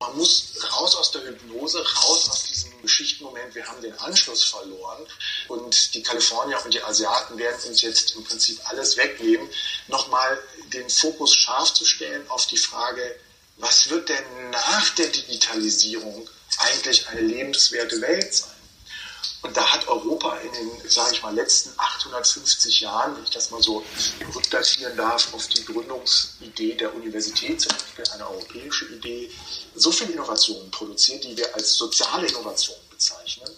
Man muss raus aus der Hypnose, raus aus diesem Geschichtenmoment, wir haben den Anschluss verloren. Und die Kalifornier und die Asiaten werden uns jetzt im Prinzip alles wegnehmen, nochmal den Fokus scharf zu stellen auf die Frage, was wird denn nach der Digitalisierung eigentlich eine lebenswerte Welt sein? Und da hat Europa in den, sage ich mal, letzten 850 Jahren, wenn ich das mal so rückdatieren darf, auf die Gründungsidee der Universität, zum Beispiel eine europäische Idee, so viel Innovationen produziert, die wir als soziale Innovation bezeichnen.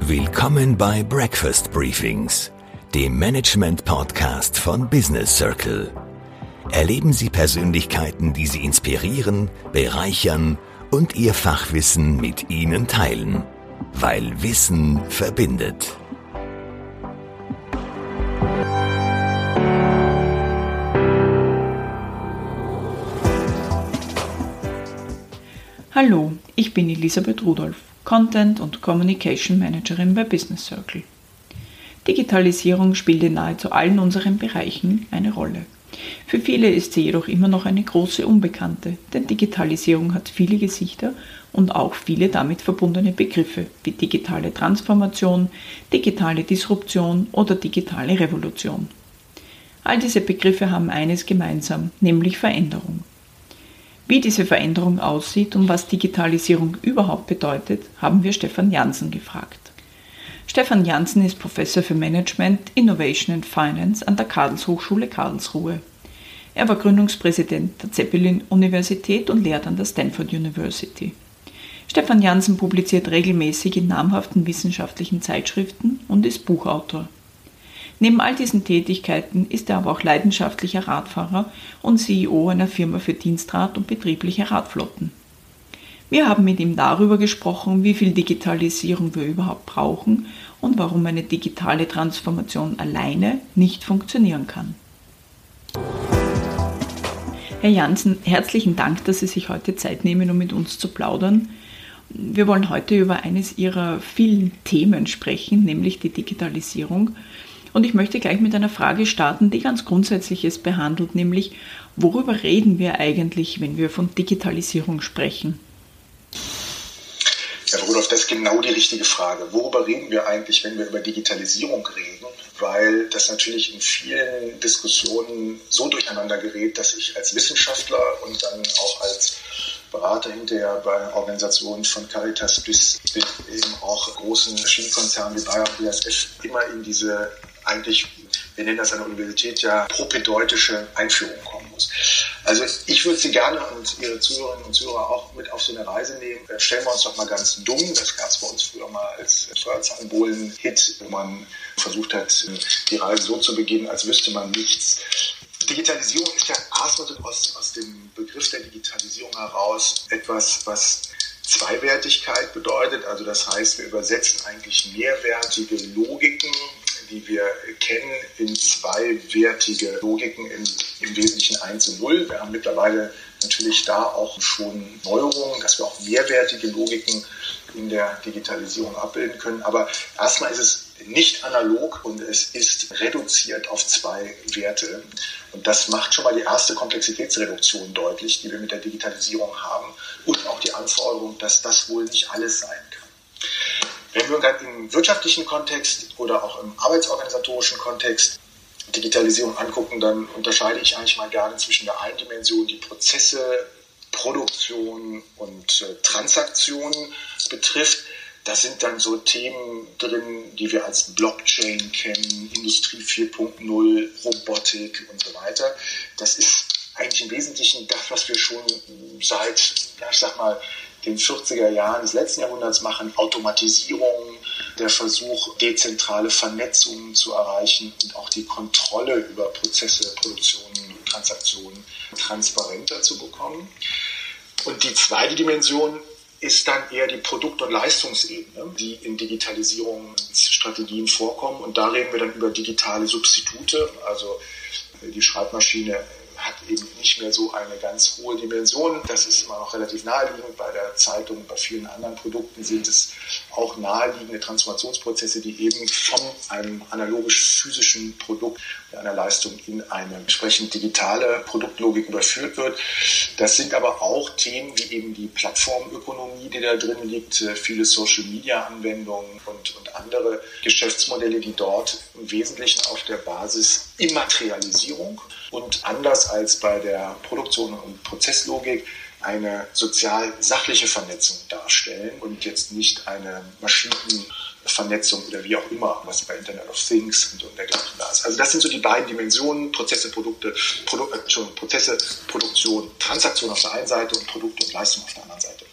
Willkommen bei Breakfast Briefings, dem Management-Podcast von Business Circle. Erleben Sie Persönlichkeiten, die Sie inspirieren, bereichern und Ihr Fachwissen mit Ihnen teilen, weil Wissen verbindet. Hallo, ich bin Elisabeth Rudolph, Content- und Communication Managerin bei Business Circle. Digitalisierung spielt in nahezu allen unseren Bereichen eine Rolle. Für viele ist sie jedoch immer noch eine große Unbekannte, denn Digitalisierung hat viele Gesichter und auch viele damit verbundene Begriffe wie digitale Transformation, digitale Disruption oder digitale Revolution. All diese Begriffe haben eines gemeinsam, nämlich Veränderung. Wie diese Veränderung aussieht und was Digitalisierung überhaupt bedeutet, haben wir Stefan Janssen gefragt. Stefan Janssen ist Professor für Management, Innovation and Finance an der Karlshochschule Karlsruhe. Er war Gründungspräsident der Zeppelin-Universität und lehrt an der Stanford University. Stefan Janssen publiziert regelmäßig in namhaften wissenschaftlichen Zeitschriften und ist Buchautor. Neben all diesen Tätigkeiten ist er aber auch leidenschaftlicher Radfahrer und CEO einer Firma für Dienstrad und betriebliche Radflotten. Wir haben mit ihm darüber gesprochen, wie viel Digitalisierung wir überhaupt brauchen und warum eine digitale Transformation alleine nicht funktionieren kann. Herr Janssen, herzlichen Dank, dass Sie sich heute Zeit nehmen, um mit uns zu plaudern. Wir wollen heute über eines Ihrer vielen Themen sprechen, nämlich die Digitalisierung. Und ich möchte gleich mit einer Frage starten, die ganz Grundsätzliches behandelt, nämlich worüber reden wir eigentlich, wenn wir von Digitalisierung sprechen? Herr Rudolf, das ist genau die richtige Frage. Worüber reden wir eigentlich, wenn wir über Digitalisierung reden? Weil das natürlich in vielen Diskussionen so durcheinander gerät, dass ich als Wissenschaftler und dann auch als Berater hinterher bei Organisationen von Caritas bis, bis eben auch großen Maschinenkonzernen wie Bayer BASF immer in diese eigentlich, wir nennen das an der Universität ja propedeutische Einführung kommen muss. Also ich würde Sie gerne und Ihre Zuhörerinnen und Zuhörer auch mit auf so eine Reise nehmen. Stellen wir uns doch mal ganz dumm. Das gab es bei uns früher mal als Feuerzangenbowlen-Hit, wo man versucht hat, die Reise so zu beginnen, als wüsste man nichts. Digitalisierung ist ja erstmal aus, aus dem Begriff der Digitalisierung heraus etwas, was Zweiwertigkeit bedeutet. Also das heißt, wir übersetzen eigentlich mehrwertige Logiken die wir kennen, in zweiwertige Logiken, in, im Wesentlichen 1 und 0. Wir haben mittlerweile natürlich da auch schon Neuerungen, dass wir auch mehrwertige Logiken in der Digitalisierung abbilden können. Aber erstmal ist es nicht analog und es ist reduziert auf zwei Werte. Und das macht schon mal die erste Komplexitätsreduktion deutlich, die wir mit der Digitalisierung haben und auch die Anforderung, dass das wohl nicht alles sein kann. Wenn wir dann im wirtschaftlichen Kontext oder auch im arbeitsorganisatorischen Kontext Digitalisierung angucken, dann unterscheide ich eigentlich mal gerne zwischen der einen Dimension, die Prozesse, Produktion und äh, Transaktionen betrifft. Da sind dann so Themen drin, die wir als Blockchain kennen, Industrie 4.0, Robotik und so weiter. Das ist eigentlich im Wesentlichen das, was wir schon seit, ja, ich sag mal, den 40er Jahren des letzten Jahrhunderts machen, Automatisierung, der Versuch, dezentrale Vernetzungen zu erreichen und auch die Kontrolle über Prozesse, Produktionen und Transaktionen transparenter zu bekommen. Und die zweite Dimension ist dann eher die Produkt- und Leistungsebene, die in Digitalisierungsstrategien vorkommen. Und da reden wir dann über digitale Substitute. Also die Schreibmaschine hat eben nicht mehr so eine ganz hohe Dimension. Das ist immer noch relativ naheliegend. Bei der Zeitung, bei vielen anderen Produkten sind es auch naheliegende Transformationsprozesse, die eben von einem analogisch-physischen Produkt einer Leistung in eine entsprechend digitale Produktlogik überführt wird. Das sind aber auch Themen wie eben die Plattformökonomie, die da drin liegt, äh, viele Social-Media-Anwendungen und, und andere Geschäftsmodelle, die dort im Wesentlichen auf der Basis Immaterialisierung und anders als bei der Produktion und Prozesslogik eine sozial-sachliche Vernetzung darstellen und jetzt nicht eine Maschinenvernetzung oder wie auch immer, was bei Internet of Things und, und dergleichen da ist. Also das sind so die beiden Dimensionen, Prozesse, Produkte, Produ äh, Prozesse, Produktion, Transaktion auf der einen Seite und Produkte und Leistung auf der anderen Seite.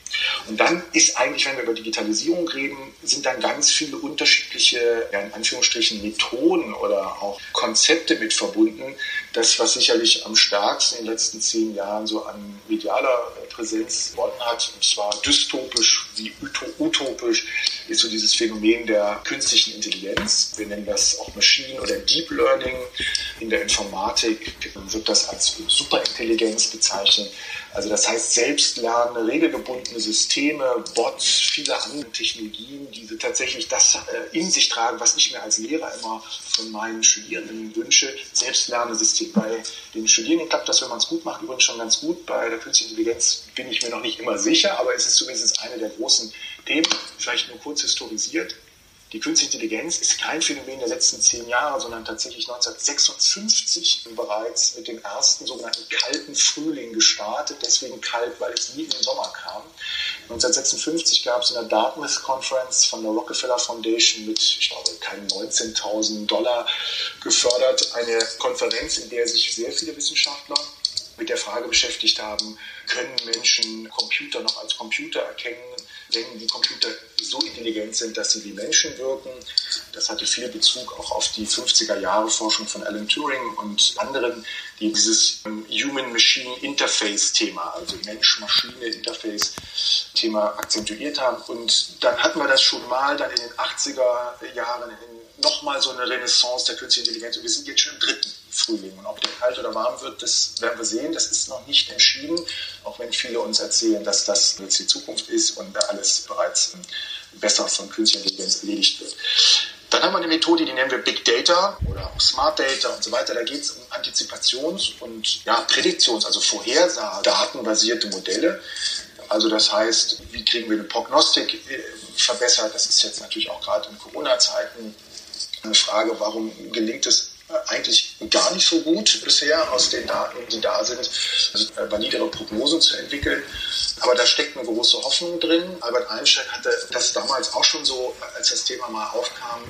Und dann ist eigentlich, wenn wir über Digitalisierung reden, sind dann ganz viele unterschiedliche, ja, in Anführungsstrichen, Methoden oder auch Konzepte mit verbunden. Das, was sicherlich am stärksten in den letzten zehn Jahren so an medialer Präsenz gewonnen hat, und zwar dystopisch wie utopisch, ist so dieses Phänomen der künstlichen Intelligenz. Wir nennen das auch Machine oder Deep Learning. In der Informatik wird das als Superintelligenz bezeichnet. Also das heißt selbstlernende, regelgebundene Systeme, Bots, viele andere Technologien, die tatsächlich das äh, in sich tragen, was ich mir als Lehrer immer von meinen Studierenden wünsche. Selbstlernende Systeme. Bei den Studierenden klappt das, wenn man es gut macht, übrigens schon ganz gut. Bei der künstlichen Intelligenz bin ich mir noch nicht immer sicher, aber es ist zumindest eine der großen Themen, vielleicht nur kurz historisiert. Die künstliche Intelligenz ist kein Phänomen der letzten zehn Jahre, sondern tatsächlich 1956 bereits mit dem ersten sogenannten kalten Frühling gestartet. Deswegen kalt, weil es nie in den Sommer kam. 1956 gab es in der Dartmouth Conference von der Rockefeller Foundation mit, ich glaube, keinen 19.000 Dollar gefördert, eine Konferenz, in der sich sehr viele Wissenschaftler mit der Frage beschäftigt haben, können Menschen Computer noch als Computer erkennen? Wenn die Computer so intelligent sind, dass sie wie Menschen wirken. Das hatte viel Bezug auch auf die 50er Jahre Forschung von Alan Turing und anderen, die dieses ähm, Human-Machine-Interface-Thema, also Mensch-Maschine-Interface-Thema akzentuiert haben. Und dann hatten wir das schon mal dann in den 80er Jahren nochmal so eine Renaissance der künstlichen Intelligenz. Und wir sind jetzt schon im dritten Frühling. Und ob der kalt oder warm wird, das werden wir sehen. Das ist noch nicht entschieden, auch wenn viele uns erzählen, dass das jetzt die Zukunft ist und alles bereits besser von künstlicher Intelligenz erledigt wird. Dann haben wir eine Methode, die nennen wir Big Data oder auch Smart Data und so weiter. Da geht es um Antizipations- und ja, Prädiktions-, also Vorhersage-datenbasierte Modelle. Also das heißt, wie kriegen wir eine Prognostik äh, verbessert? Das ist jetzt natürlich auch gerade in Corona-Zeiten eine Frage, warum gelingt es eigentlich gar nicht so gut bisher aus den Daten, die da sind, also äh, validere Prognosen zu entwickeln. Aber da steckt eine große Hoffnung drin. Albert Einstein hatte das damals auch schon so, als das Thema mal aufkam,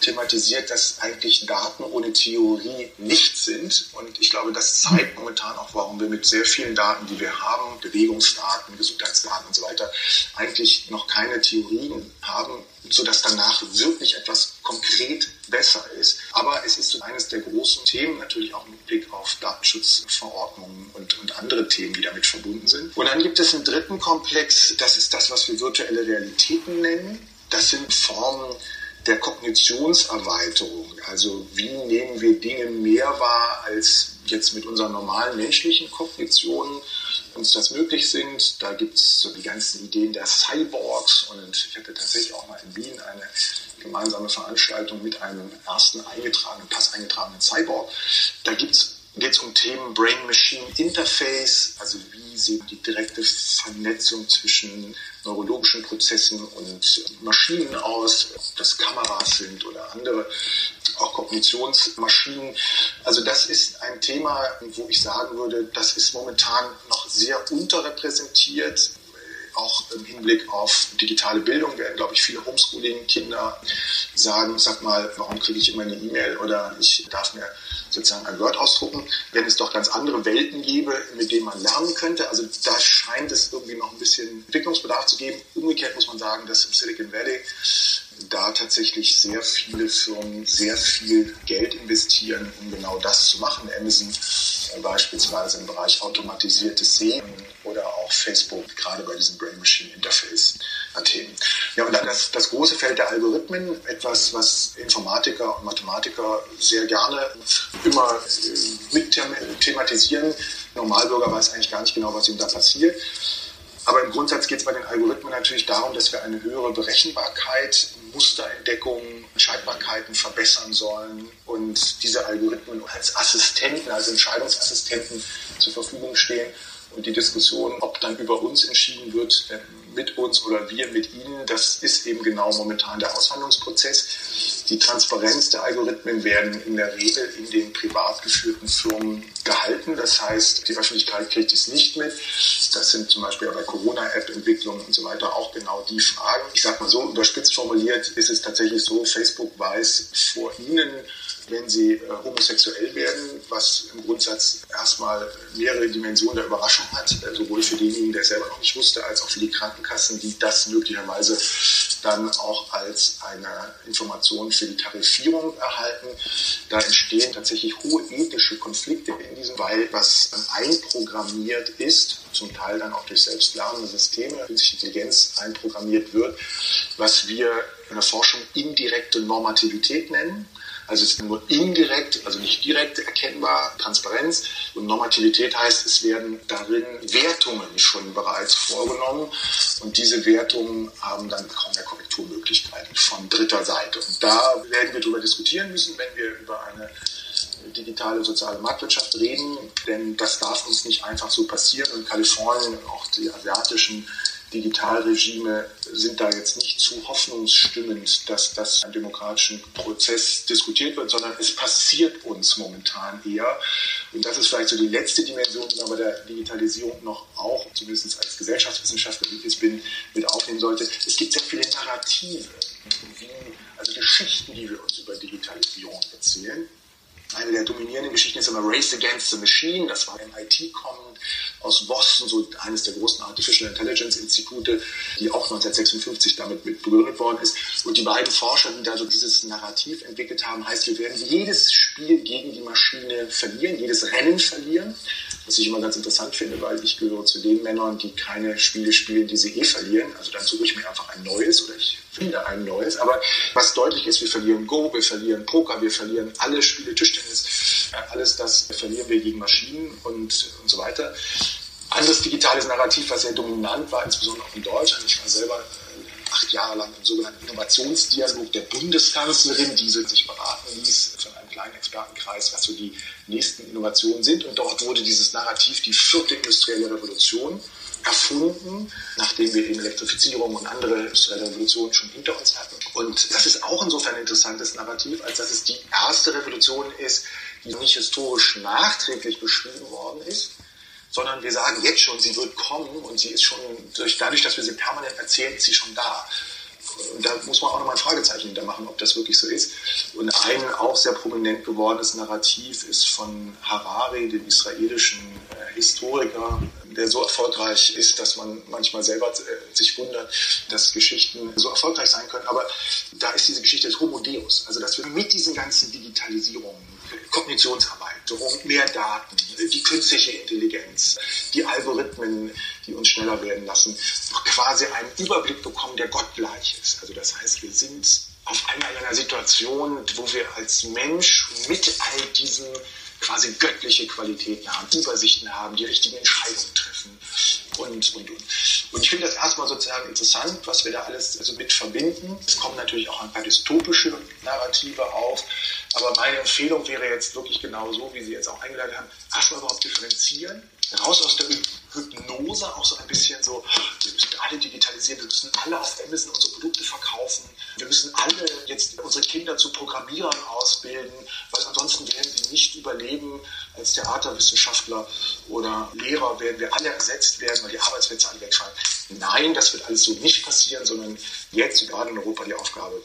thematisiert, dass eigentlich Daten ohne Theorie nichts sind. Und ich glaube, das zeigt momentan auch, warum wir mit sehr vielen Daten, die wir haben, Bewegungsdaten, Gesundheitsdaten und so weiter, eigentlich noch keine Theorien haben, sodass danach wirklich etwas konkret besser ist. Aber es ist eines der großen Themen, natürlich auch mit Blick auf Datenschutzverordnungen und, und andere Themen, die damit verbunden sind. Und dann gibt es einen dritten Komplex, das ist das, was wir virtuelle Realitäten nennen. Das sind Formen der Kognitionserweiterung. Also wie nehmen wir Dinge mehr wahr, als jetzt mit unseren normalen menschlichen Kognitionen uns das möglich sind. Da gibt es so die ganzen Ideen der Cyborgs und ich hatte tatsächlich auch mal in Wien eine gemeinsame Veranstaltung mit einem ersten eingetragenen, Pass eingetragenen Cyborg. Da geht es um Themen Brain-Machine-Interface, also wie sieht die direkte Vernetzung zwischen neurologischen Prozessen und Maschinen aus, ob das Kameras sind oder andere, auch Kognitionsmaschinen. Also das ist ein Thema, wo ich sagen würde, das ist momentan noch sehr unterrepräsentiert auch im Hinblick auf digitale Bildung werden, glaube ich, viele Homeschooling-Kinder sagen, sag mal, warum kriege ich immer eine E-Mail oder ich darf mir sozusagen ein Word ausdrucken, wenn es doch ganz andere Welten gäbe, mit denen man lernen könnte. Also da scheint es irgendwie noch ein bisschen Entwicklungsbedarf zu geben. Umgekehrt muss man sagen, dass im Silicon Valley da tatsächlich sehr viele Firmen sehr viel Geld investieren, um genau das zu machen. Amazon äh, beispielsweise im Bereich automatisiertes Sehen oder auch Facebook, gerade bei diesem Brain-Machine-Interface-Themen. Ja, und dann das, das große Feld der Algorithmen, etwas, was Informatiker und Mathematiker sehr gerne immer äh, mit thematisieren. Normalbürger weiß eigentlich gar nicht genau, was ihm da passiert. Aber im Grundsatz geht es bei den Algorithmen natürlich darum, dass wir eine höhere Berechenbarkeit, Musterentdeckung, Entscheidbarkeiten verbessern sollen und diese Algorithmen als Assistenten, als Entscheidungsassistenten zur Verfügung stehen. Und die Diskussion, ob dann über uns entschieden wird, äh, mit uns oder wir mit ihnen, das ist eben genau momentan der Aushandlungsprozess. Die Transparenz der Algorithmen werden in der Regel in den privat geführten Firmen gehalten. Das heißt, die Öffentlichkeit kriegt es nicht mit. Das sind zum Beispiel bei Corona-App-Entwicklung und so weiter auch genau die Fragen. Ich sage mal so, überspitzt formuliert ist es tatsächlich so, Facebook weiß vor Ihnen, wenn sie äh, homosexuell werden, was im Grundsatz erstmal mehrere Dimensionen der Überraschung hat, äh, sowohl für denjenigen, der selber noch nicht wusste, als auch für die Krankenkassen, die das möglicherweise dann auch als eine Information für die Tarifierung erhalten. Da entstehen tatsächlich hohe ethische Konflikte in diesem, weil was einprogrammiert ist, zum Teil dann auch durch selbstlernende Systeme, künstliche Intelligenz einprogrammiert wird, was wir in der Forschung indirekte Normativität nennen. Also es ist nur indirekt, also nicht direkt erkennbar, Transparenz. Und Normativität heißt, es werden darin Wertungen schon bereits vorgenommen. Und diese Wertungen haben dann kaum mehr Korrekturmöglichkeiten von dritter Seite. Und da werden wir darüber diskutieren müssen, wenn wir über eine digitale soziale Marktwirtschaft reden, denn das darf uns nicht einfach so passieren. Und Kalifornien und auch die asiatischen Digitalregime sind da jetzt nicht zu hoffnungsstimmend, dass das im demokratischen Prozess diskutiert wird, sondern es passiert uns momentan eher. Und das ist vielleicht so die letzte Dimension, die man bei der Digitalisierung noch auch, zumindest als Gesellschaftswissenschaftler, wie ich es bin, mit aufnehmen sollte. Es gibt sehr viele Narrative, also Geschichten, die wir uns über Digitalisierung erzählen. Eine der dominierenden Geschichten ist immer Race Against the Machine. Das war MIT kommend aus Boston, so eines der großen Artificial Intelligence Institute, die auch 1956 damit mit begründet worden ist. Und die beiden Forscher, die da so dieses Narrativ entwickelt haben, heißt, wir werden jedes Spiel gegen die Maschine verlieren, jedes Rennen verlieren. Was ich immer ganz interessant finde, weil ich gehöre zu den Männern, die keine Spiele spielen, die sie eh verlieren. Also dann suche ich mir einfach ein neues oder ich finde ein neues. Aber was deutlich ist, wir verlieren Go, wir verlieren Poker, wir verlieren alle Spiele, Tischtennis, äh, alles das verlieren wir gegen Maschinen und, und so weiter. Anderes digitales Narrativ, was sehr dominant war, insbesondere auch in Deutschland. Ich war selber äh, acht Jahre lang im sogenannten Innovationsdialog der Bundeskanzlerin, die sich beraten ließ von einem kleinen Expertenkreis, was so die nächsten Innovationen sind. Und dort wurde dieses Narrativ die vierte industrielle Revolution erfunden, nachdem wir eben Elektrifizierung und andere industrielle Revolutionen schon hinter uns hatten. Und das ist auch insofern ein interessantes Narrativ, als dass es die erste Revolution ist, die nicht historisch nachträglich beschrieben worden ist, sondern wir sagen jetzt schon, sie wird kommen und sie ist schon, durch, dadurch, dass wir sie permanent erzählen, ist sie schon da. Und da muss man auch nochmal ein Fragezeichen hinter machen, ob das wirklich so ist. Und ein auch sehr prominent gewordenes Narrativ ist von Harari, dem israelischen äh, Historiker, der so erfolgreich ist, dass man manchmal selber äh, sich wundert, dass Geschichten so erfolgreich sein können. Aber da ist diese Geschichte des Homo Deus, also dass wir mit diesen ganzen Digitalisierungen, Kognitionserweiterung, mehr Daten, die künstliche Intelligenz, die Algorithmen, die uns schneller werden lassen, quasi einen Überblick bekommen, der gottgleich ist. Also das heißt, wir sind auf einmal in einer Situation, wo wir als Mensch mit all diesen quasi göttliche Qualitäten haben, Übersichten haben, die richtigen Entscheidungen treffen und, und, und. Und ich finde das erstmal sozusagen interessant, was wir da alles also mit verbinden. Es kommen natürlich auch ein paar dystopische Narrative auf, aber meine Empfehlung wäre jetzt wirklich genau so, wie Sie jetzt auch eingeleitet haben, erstmal überhaupt differenzieren, raus aus der Hypnose, auch so ein bisschen so, wir müssen alle digitalisieren, wir müssen alle auf Amazon unsere Produkte verkaufen, wir müssen alle jetzt unsere Kinder zu Programmierern ausbilden, weil ansonsten werden sie nicht überleben als Theaterwissenschaftler oder Lehrer, werden wir alle ersetzt werden, weil die Arbeitsplätze alle wegfallen. Nein, das wird alles so nicht passieren, sondern jetzt gerade in Europa die Aufgabe,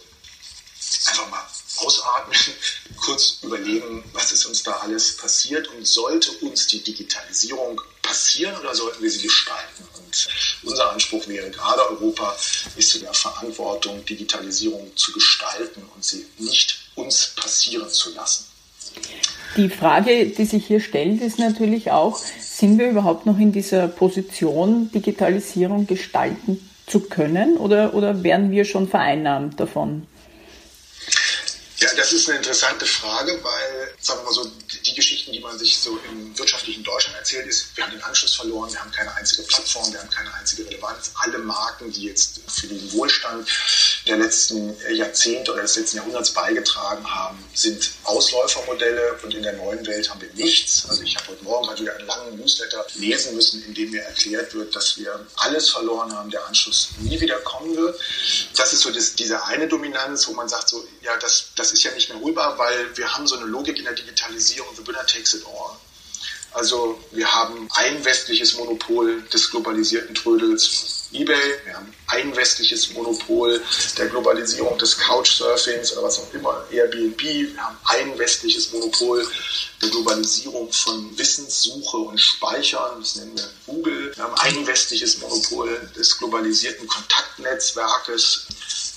einfach mal ausatmen, kurz überlegen, was ist uns da alles passiert und sollte uns die Digitalisierung passieren oder sollten wir sie gestalten? Und unser Anspruch wäre gerade Europa ist in der Verantwortung, Digitalisierung zu gestalten und sie nicht uns passieren zu lassen. Die Frage, die sich hier stellt, ist natürlich auch, sind wir überhaupt noch in dieser Position, Digitalisierung gestalten zu können oder, oder werden wir schon vereinnahmt davon? Ja, das ist eine interessante Frage, weil, sagen wir mal so, die Geschichten, die man sich so im wirtschaftlichen Deutschland erzählt, ist, wir haben den Anschluss verloren, wir haben keine einzige Plattform, wir haben keine einzige Relevanz. Alle Marken, die jetzt für den Wohlstand der letzten Jahrzehnte oder des letzten Jahrhunderts beigetragen haben, sind Ausläufermodelle und in der neuen Welt haben wir nichts. Also ich habe heute Morgen gerade wieder einen langen Newsletter lesen müssen, in dem mir erklärt wird, dass wir alles verloren haben, der Anschluss nie wieder kommen wird. Das ist so das, diese eine Dominanz, wo man sagt, so, ja, das, das ist ja nicht mehr holbar, weil wir haben so eine Logik in der Digitalisierung, the winner takes it all. Also wir haben ein westliches Monopol des globalisierten Trödels eBay, wir haben ein westliches Monopol der Globalisierung des Couchsurfings oder was auch immer, Airbnb, wir haben ein westliches Monopol der Globalisierung von Wissenssuche und Speichern, das nennen wir Google, wir haben ein westliches Monopol des globalisierten Kontaktnetzwerkes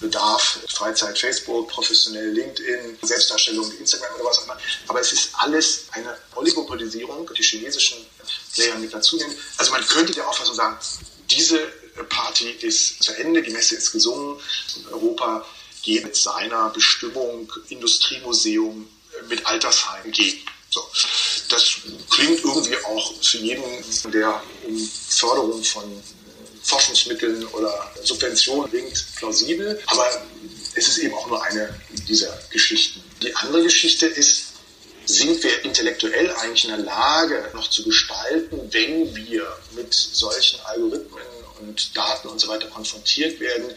Bedarf, Freizeit Facebook, professionell LinkedIn, Selbstdarstellung Instagram oder was auch immer. Aber es ist alles eine Oligopolisierung, die chinesischen Player mit dazu nehmen. Also man könnte der Auffassung sagen, diese Party ist zu Ende, die Messe ist gesungen Europa geht mit seiner Bestimmung Industriemuseum mit Altersheim gegen. So. Das klingt irgendwie auch für jeden, der um Förderung von Forschungsmitteln oder Subventionen winkt, plausibel. Aber es ist eben auch nur eine dieser Geschichten. Die andere Geschichte ist, sind wir intellektuell eigentlich in der Lage, noch zu gestalten, wenn wir mit solchen Algorithmen und Daten und so weiter konfrontiert werden,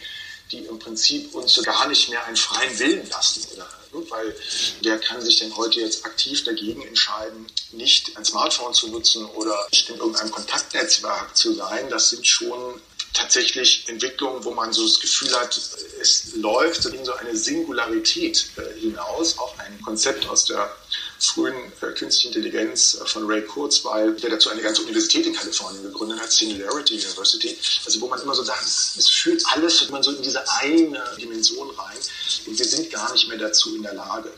die im Prinzip uns gar nicht mehr einen freien Willen lassen. Oder, weil wer kann sich denn heute jetzt aktiv dagegen entscheiden, nicht ein Smartphone zu nutzen oder nicht in irgendeinem Kontaktnetzwerk zu sein? Das sind schon tatsächlich Entwicklungen, wo man so das Gefühl hat, es läuft in so eine Singularität äh, hinaus. Auch ein Konzept aus der frühen äh, künstlichen Intelligenz äh, von Ray Kurzweil, der dazu eine ganze Universität in Kalifornien gegründet hat, Singularity University. Also wo man immer so sagt, es, es führt alles man so in diese eine Dimension rein und wir sind gar nicht mehr dazu in der Lage.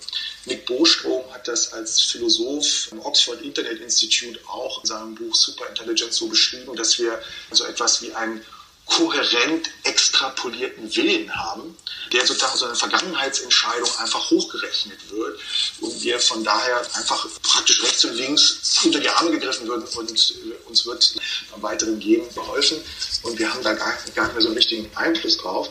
Nick Bostrom hat das als Philosoph am Oxford Internet Institute auch in seinem Buch Superintelligence so beschrieben, dass wir so etwas wie ein kohärent extrapolierten Willen haben, der sozusagen so eine Vergangenheitsentscheidung einfach hochgerechnet wird und wir von daher einfach praktisch rechts und links unter die Arme gegriffen würden und äh, uns wird beim weiteren Gehen geholfen und wir haben da gar, gar nicht mehr so einen richtigen Einfluss drauf.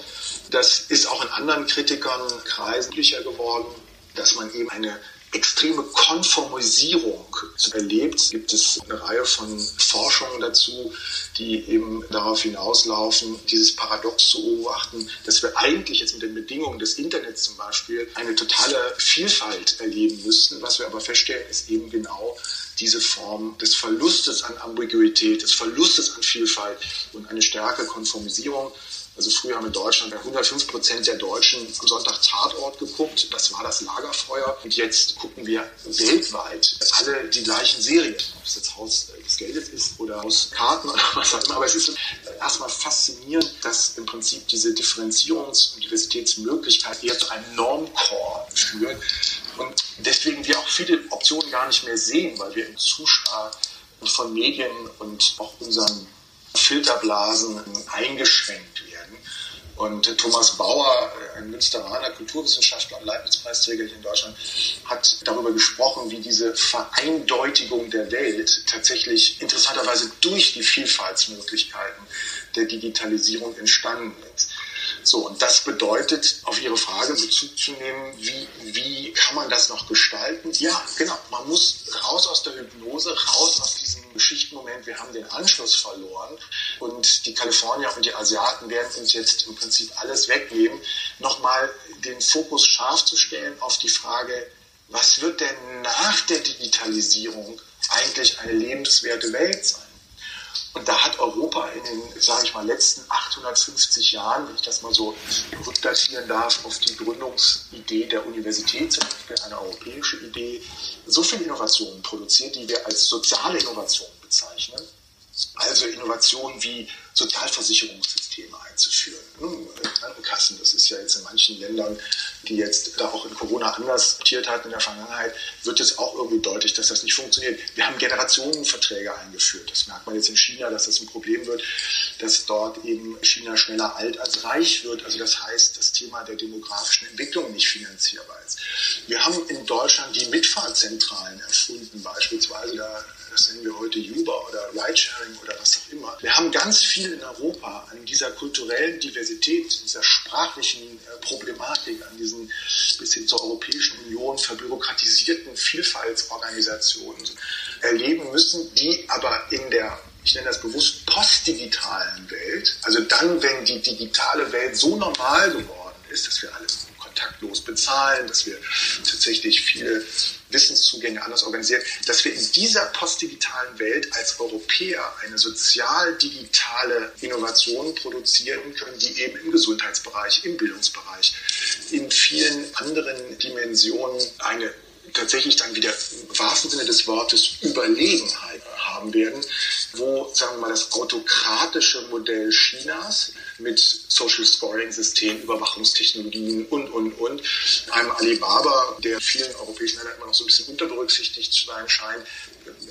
Das ist auch in anderen Kritikern Kreisen geworden, dass man eben eine extreme Konformisierung erlebt. Gibt es eine Reihe von Forschungen dazu, die eben darauf hinauslaufen, dieses Paradox zu beobachten, dass wir eigentlich jetzt mit den Bedingungen des Internets zum Beispiel eine totale Vielfalt erleben müssten. Was wir aber feststellen, ist eben genau diese Form des Verlustes an Ambiguität, des Verlustes an Vielfalt und eine stärkere Konformisierung. Also früher haben in Deutschland 105 Prozent der Deutschen am Sonntag Tatort geguckt. Das war das Lagerfeuer. Und jetzt gucken wir weltweit alle die gleichen Serien. Ob es jetzt Haus des Geldes ist oder Haus Karten oder was auch immer. Aber es ist erstmal faszinierend, dass im Prinzip diese Differenzierungs- und Diversitätsmöglichkeit eher zu einem Normcore führt. Und deswegen wir auch viele Optionen gar nicht mehr sehen, weil wir im Zustand von Medien und auch unseren Filterblasen eingeschränkt werden. Und Thomas Bauer, ein Münsteraner Kulturwissenschaftler und Leibniz-Preisträger in Deutschland, hat darüber gesprochen, wie diese Vereindeutigung der Welt tatsächlich interessanterweise durch die Vielfaltsmöglichkeiten der Digitalisierung entstanden ist. So, und das bedeutet, auf Ihre Frage Bezug zu nehmen, wie, wie kann man das noch gestalten? Ja, genau, man muss raus aus der Hypnose, raus aus diesem Geschichtenmoment, wir haben den Anschluss verloren und die Kalifornier und die Asiaten werden uns jetzt im Prinzip alles wegnehmen, nochmal den Fokus scharf zu stellen auf die Frage, was wird denn nach der Digitalisierung eigentlich eine lebenswerte Welt sein? Und da hat Europa in den, sage ich mal, letzten 850 Jahren, wenn ich das mal so rückdatieren darf, auf die Gründungsidee der Universität, zum Beispiel eine europäische Idee, so viel Innovationen produziert, die wir als soziale Innovation bezeichnen. Also Innovationen wie Sozialversicherungssysteme einzuführen. Krankenkassen, das ist ja jetzt in manchen Ländern, die jetzt da auch in Corona anders aktiert hatten in der Vergangenheit, wird jetzt auch irgendwie deutlich, dass das nicht funktioniert. Wir haben Generationenverträge eingeführt. Das merkt man jetzt in China, dass das ein Problem wird, dass dort eben China schneller alt als reich wird. Also das heißt, das Thema der demografischen Entwicklung nicht finanzierbar ist. Wir haben in Deutschland die Mitfahrzentralen erfunden, beispielsweise da das nennen wir heute Uber oder Ridesharing oder was auch immer. Wir haben ganz viel in Europa an dieser kulturellen Diversität, dieser sprachlichen äh, Problematik, an diesen bis hin zur Europäischen Union verbürokratisierten Vielfaltsorganisationen erleben müssen, die aber in der ich nenne das bewusst postdigitalen Welt, also dann, wenn die digitale Welt so normal geworden ist, dass wir alles kontaktlos bezahlen, dass wir tatsächlich viele Wissenszugänge anders organisieren, dass wir in dieser postdigitalen Welt als Europäer eine sozial-digitale Innovation produzieren können, die eben im Gesundheitsbereich, im Bildungsbereich, in vielen anderen Dimensionen eine tatsächlich dann wieder im wahrsten Sinne des Wortes Überlegenheit haben werden, wo, sagen wir mal, das autokratische Modell Chinas mit Social Scoring Systemen, Überwachungstechnologien und, und, und, einem Alibaba, der vielen europäischen Ländern immer noch so ein bisschen unterberücksichtigt zu sein scheint,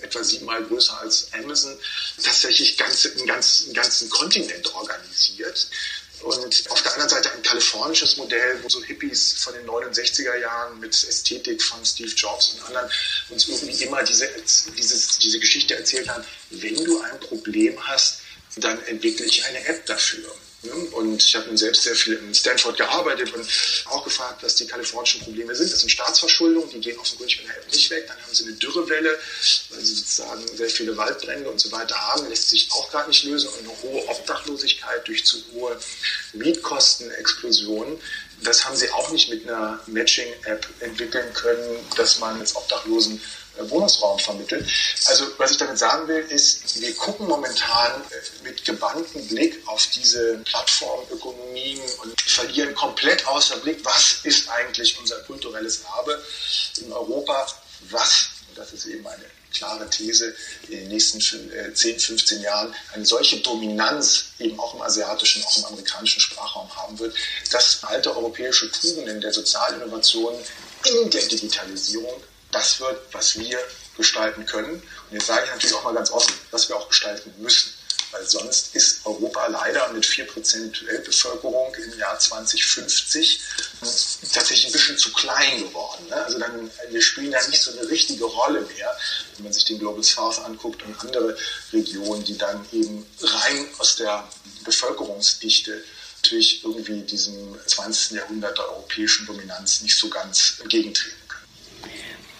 etwa siebenmal größer als Amazon, tatsächlich ganze, einen, ganzen, einen ganzen Kontinent organisiert und auf der anderen Seite ein kalifornisches Modell, wo so Hippies von den 69er Jahren mit Ästhetik von Steve Jobs und anderen uns irgendwie immer diese, dieses, diese Geschichte erzählt haben, wenn du ein Problem hast, dann entwickle ich eine App dafür. Und ich habe nun selbst sehr viel in Stanford gearbeitet und auch gefragt, was die kalifornischen Probleme sind. Das sind Staatsverschuldung, die gehen offenkundig mit der App nicht weg. Dann haben sie eine Dürrewelle, weil sie sozusagen sehr viele Waldbrände und so weiter haben, lässt sich auch gerade nicht lösen. Und eine hohe Obdachlosigkeit durch zu hohe Mietkostenexplosionen. Das haben sie auch nicht mit einer Matching-App entwickeln können, dass man jetzt Obdachlosen Wohnungsraum vermittelt. Also was ich damit sagen will, ist, wir gucken momentan äh, mit gebanntem Blick auf diese Plattformökonomien und verlieren komplett außer Blick, was ist eigentlich unser kulturelles Erbe in Europa, was, und das ist eben eine klare These, in den nächsten 10, 15 äh, Jahren eine solche Dominanz eben auch im asiatischen, auch im amerikanischen Sprachraum haben wird, dass alte europäische Tugenden der Sozialinnovation in der Digitalisierung das wird, was wir gestalten können. Und jetzt sage ich natürlich auch mal ganz offen, was wir auch gestalten müssen. Weil sonst ist Europa leider mit 4% Weltbevölkerung im Jahr 2050 tatsächlich ein bisschen zu klein geworden. Ne? Also dann, wir spielen da nicht so eine richtige Rolle mehr, wenn man sich den Global South anguckt und andere Regionen, die dann eben rein aus der Bevölkerungsdichte natürlich irgendwie diesem 20. Jahrhundert der europäischen Dominanz nicht so ganz entgegentreten.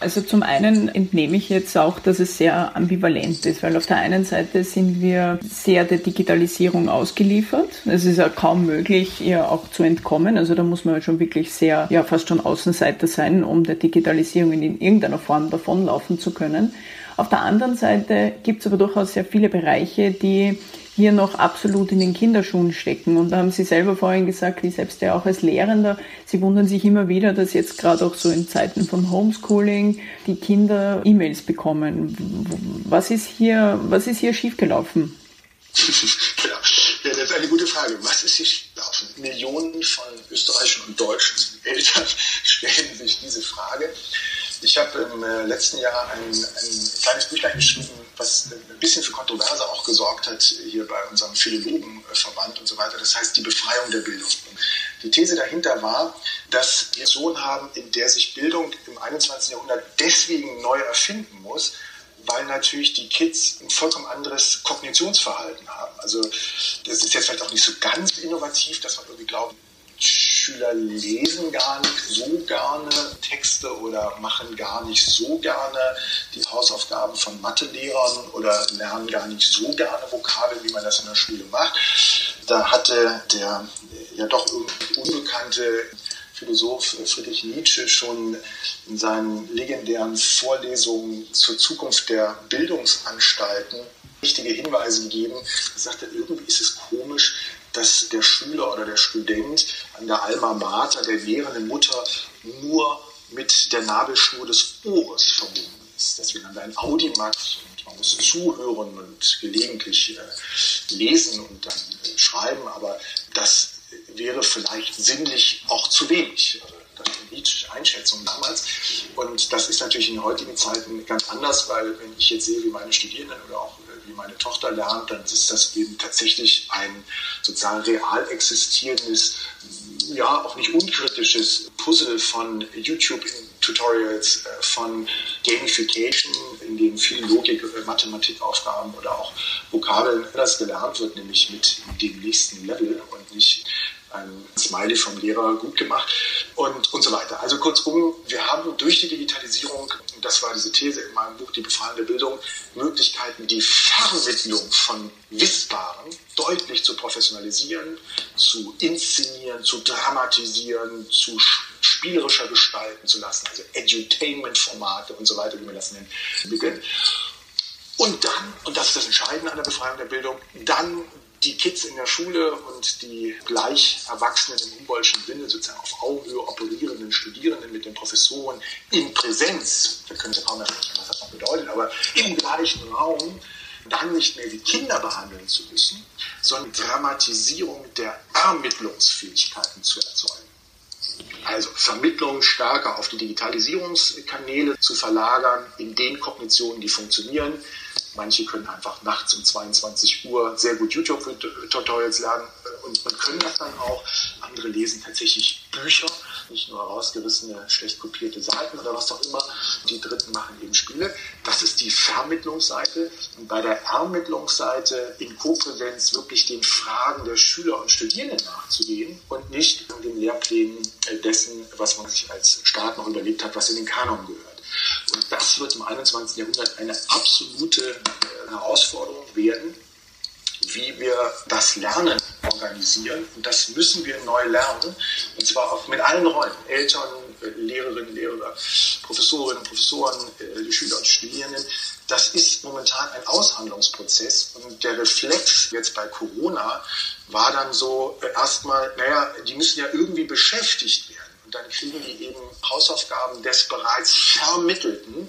Also zum einen entnehme ich jetzt auch, dass es sehr ambivalent ist, weil auf der einen Seite sind wir sehr der Digitalisierung ausgeliefert. Es ist ja kaum möglich, ihr auch zu entkommen. Also da muss man schon wirklich sehr, ja, fast schon Außenseiter sein, um der Digitalisierung in irgendeiner Form davonlaufen zu können. Auf der anderen Seite gibt es aber durchaus sehr viele Bereiche, die hier noch absolut in den Kinderschuhen stecken. Und da haben Sie selber vorhin gesagt, wie selbst ja auch als Lehrender, Sie wundern sich immer wieder, dass jetzt gerade auch so in Zeiten von Homeschooling die Kinder E-Mails bekommen. Was ist hier, was ist hier schiefgelaufen? ja, das ist eine gute Frage. Was ist hier schiefgelaufen? Millionen von österreichischen und deutschen Eltern stellen sich diese Frage. Ich habe im äh, letzten Jahr ein, ein kleines Büchlein geschrieben, was ein bisschen für Kontroverse auch gesorgt hat hier bei unserem Philologenverband und so weiter. Das heißt die Befreiung der Bildung. Die These dahinter war, dass wir eine Zone haben, in der sich Bildung im 21. Jahrhundert deswegen neu erfinden muss, weil natürlich die Kids ein vollkommen anderes Kognitionsverhalten haben. Also das ist jetzt vielleicht auch nicht so ganz innovativ, dass man irgendwie glaubt, Schüler lesen gar nicht so gerne Texte oder machen gar nicht so gerne die Hausaufgaben von Mathelehrern oder lernen gar nicht so gerne Vokabeln, wie man das in der Schule macht. Da hatte der ja doch unbekannte Philosoph Friedrich Nietzsche schon in seinen legendären Vorlesungen zur Zukunft der Bildungsanstalten richtige Hinweise gegeben. Er sagte, irgendwie ist es komisch, dass der Schüler oder der Student an der Alma Mater, der lehrenden Mutter, nur mit der Nabelschnur des Ohres verbunden ist. Deswegen haben wir ein Audimax und man muss zuhören und gelegentlich äh, lesen und dann schreiben, aber das wäre vielleicht sinnlich auch zu wenig. Also das ist Nietzsche Einschätzung damals. Und das ist natürlich in heutigen Zeiten ganz anders, weil wenn ich jetzt sehe, wie meine Studierenden oder auch meine Tochter lernt, dann ist das eben tatsächlich ein sozusagen real existierendes, ja auch nicht unkritisches Puzzle von YouTube-Tutorials, äh, von Gamification, in denen viel Logik, äh, Mathematikaufgaben oder auch Vokabeln das gelernt wird, nämlich mit dem nächsten Level und nicht ein Smiley vom Lehrer gut gemacht und, und so weiter. Also kurzum, wir haben durch die Digitalisierung, und das war diese These in meinem Buch Die befreiende Bildung, Möglichkeiten, die Vermittlung von Wissbaren deutlich zu professionalisieren, zu inszenieren, zu dramatisieren, zu spielerischer gestalten zu lassen, also Edutainment-Formate und so weiter, wie man das nennt, entwickeln. Und dann, und das ist das Entscheidende an der Befreiung der Bildung, dann die Kids in der Schule und die gleich Erwachsenen im Humboldtschen Sinne sozusagen auf Augenhöhe operierenden Studierenden mit den Professoren in Präsenz, wir können ja kaum erklären, was das noch bedeutet, aber im gleichen Raum dann nicht mehr wie Kinder behandeln zu müssen, sondern Dramatisierung der Ermittlungsfähigkeiten zu erzeugen. Also Vermittlung stärker auf die Digitalisierungskanäle zu verlagern, in den Kognitionen, die funktionieren, Manche können einfach nachts um 22 Uhr sehr gut YouTube-Tutorials lernen äh, und, können das dann auch. Andere lesen tatsächlich Bücher, nicht nur herausgerissene, schlecht kopierte Seiten oder was auch immer. Die Dritten machen eben Spiele. Das ist die Vermittlungsseite. Und bei der Ermittlungsseite in Kopräsenz wirklich den Fragen der Schüler und Studierenden nachzugehen und nicht den Lehrplänen äh, dessen, was man sich als Staat noch überlegt hat, was in den Kanon gehört. Und das wird im 21. Jahrhundert eine absolute äh, Herausforderung werden, wie wir das Lernen organisieren. Und das müssen wir neu lernen. Und zwar auch mit allen Rollen. Eltern, äh, Lehrerinnen, Lehrer, Professorinnen, Professoren, äh, Schüler und Studierenden. Das ist momentan ein Aushandlungsprozess. Und der Reflex jetzt bei Corona war dann so erstmal, naja, die müssen ja irgendwie beschäftigt werden. Und dann kriegen die eben Hausaufgaben des bereits Vermittelten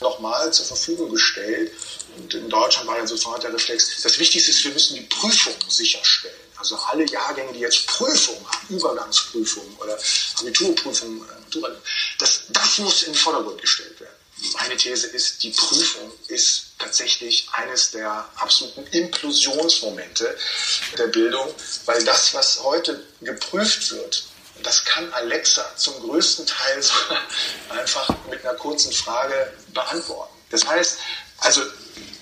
nochmal zur Verfügung gestellt. Und in Deutschland war ja sofort der Reflex, das Wichtigste ist, wir müssen die Prüfung sicherstellen. Also alle Jahrgänge, die jetzt Prüfungen haben, Übergangsprüfungen oder Abiturprüfungen, äh, das, das muss in den Vordergrund gestellt werden. Meine These ist, die Prüfung ist tatsächlich eines der absoluten Implosionsmomente der Bildung, weil das, was heute geprüft wird, das kann Alexa zum größten Teil so einfach mit einer kurzen Frage beantworten. Das heißt, also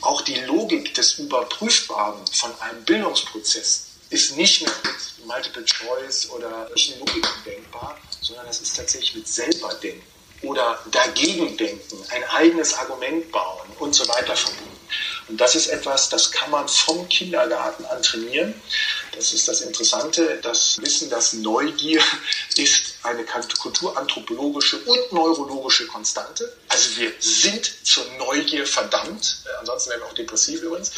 auch die Logik des Überprüfbaren von einem Bildungsprozess ist nicht mehr mit Multiple Choice oder Logiken denkbar, sondern das ist tatsächlich mit Selberdenken oder Dagegendenken, ein eigenes Argument bauen und so weiter verbunden. Und das ist etwas, das kann man vom Kindergarten an trainieren. Das ist das Interessante, das Wissen, dass Neugier ist eine kulturanthropologische und neurologische Konstante. Also wir sind zur Neugier verdammt, ansonsten werden wir auch depressiv übrigens.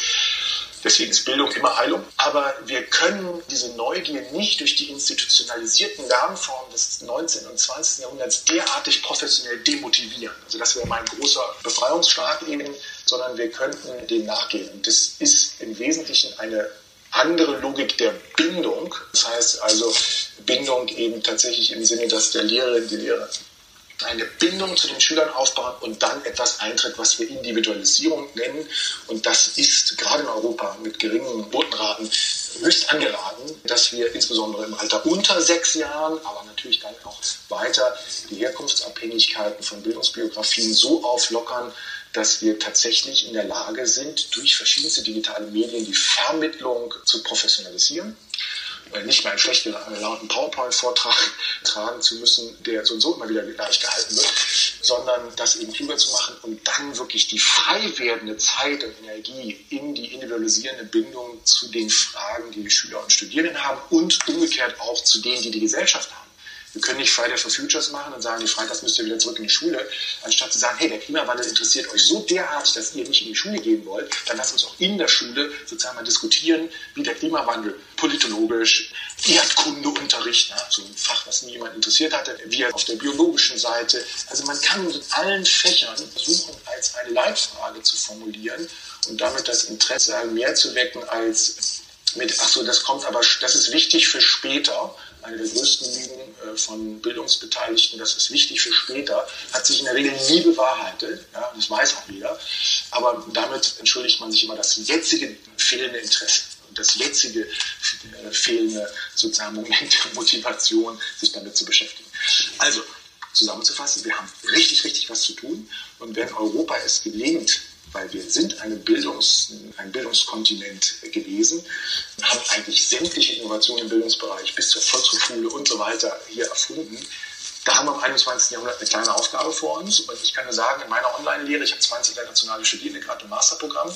Deswegen ist Bildung immer Heilung. Aber wir können diese Neugier nicht durch die institutionalisierten Lernformen des 19. und 20. Jahrhunderts derartig professionell demotivieren. Also das wäre mein großer Befreiungsschlag eben, sondern wir könnten dem nachgehen. Und das ist im Wesentlichen eine andere Logik der Bindung. Das heißt also Bindung eben tatsächlich im Sinne, dass der Lehrerin, die Lehrer eine Bindung zu den Schülern aufbauen und dann etwas eintritt, was wir Individualisierung nennen. Und das ist gerade in Europa mit geringen Geburtenraten höchst angeraten, dass wir insbesondere im Alter unter sechs Jahren, aber natürlich dann auch weiter die Herkunftsabhängigkeiten von Bildungsbiografien so auflockern, dass wir tatsächlich in der Lage sind, durch verschiedenste digitale Medien die Vermittlung zu professionalisieren nicht mehr einen schlecht gelaunten PowerPoint-Vortrag tragen zu müssen, der so und so immer wieder gleich gehalten wird, sondern das eben klüger zu machen und dann wirklich die frei werdende Zeit und Energie in die individualisierende Bindung zu den Fragen, die die Schüler und Studierenden haben und umgekehrt auch zu denen, die die Gesellschaft haben. Wir können nicht Friday for Futures machen und sagen, die Freitags müsst ihr wieder zurück in die Schule, anstatt zu sagen, hey, der Klimawandel interessiert euch so derart, dass ihr nicht in die Schule gehen wollt, dann lasst uns auch in der Schule sozusagen mal diskutieren, wie der Klimawandel politologisch, Erdkundeunterricht, ne, so ein Fach, was nie jemand interessiert hatte, wie auf der biologischen Seite. Also man kann in allen Fächern versuchen, als eine Leitfrage zu formulieren und damit das Interesse mehr zu wecken als mit, ach so, das kommt aber, das ist wichtig für später. Eine der größten Lügen äh, von Bildungsbeteiligten, das ist wichtig für später, hat sich in der Regel nie bewahrheitet. Ja, das weiß auch jeder. Aber damit entschuldigt man sich immer das jetzige fehlende Interesse und das jetzige äh, fehlende sozusagen Moment der Motivation, sich damit zu beschäftigen. Also, zusammenzufassen, wir haben richtig, richtig was zu tun. Und wenn Europa es gelingt, weil wir sind eine Bildungs-, ein Bildungskontinent gewesen, haben eigentlich sämtliche Innovationen im Bildungsbereich bis zur Volkshochschule und so weiter hier erfunden. Da haben wir im 21. Jahrhundert eine kleine Aufgabe vor uns. Und ich kann nur sagen, in meiner Online-Lehre, ich habe 20 internationale Studierende gerade im Masterprogramm,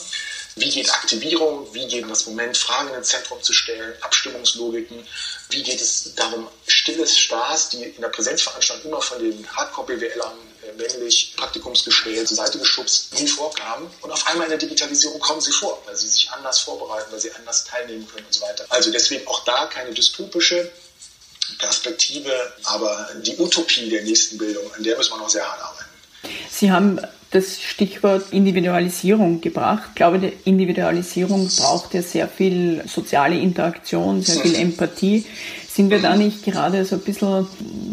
wie geht Aktivierung, wie geht das Moment, Fragen ins Zentrum zu stellen, Abstimmungslogiken, wie geht es darum, stilles Stars, die in der Präsenzveranstaltung immer von den Hardcore-BWLern männlich praktikumsgestellt zur Seite geschubst, nie vorkamen. Und auf einmal in der Digitalisierung kommen sie vor, weil sie sich anders vorbereiten, weil sie anders teilnehmen können und so weiter. Also deswegen auch da keine dystopische Perspektive, aber die Utopie der nächsten Bildung, an der müssen wir noch sehr hart arbeiten. Sie haben das Stichwort Individualisierung gebracht. Ich glaube, die Individualisierung braucht ja sehr viel soziale Interaktion, sehr viel Empathie. Sind wir da nicht gerade so ein bisschen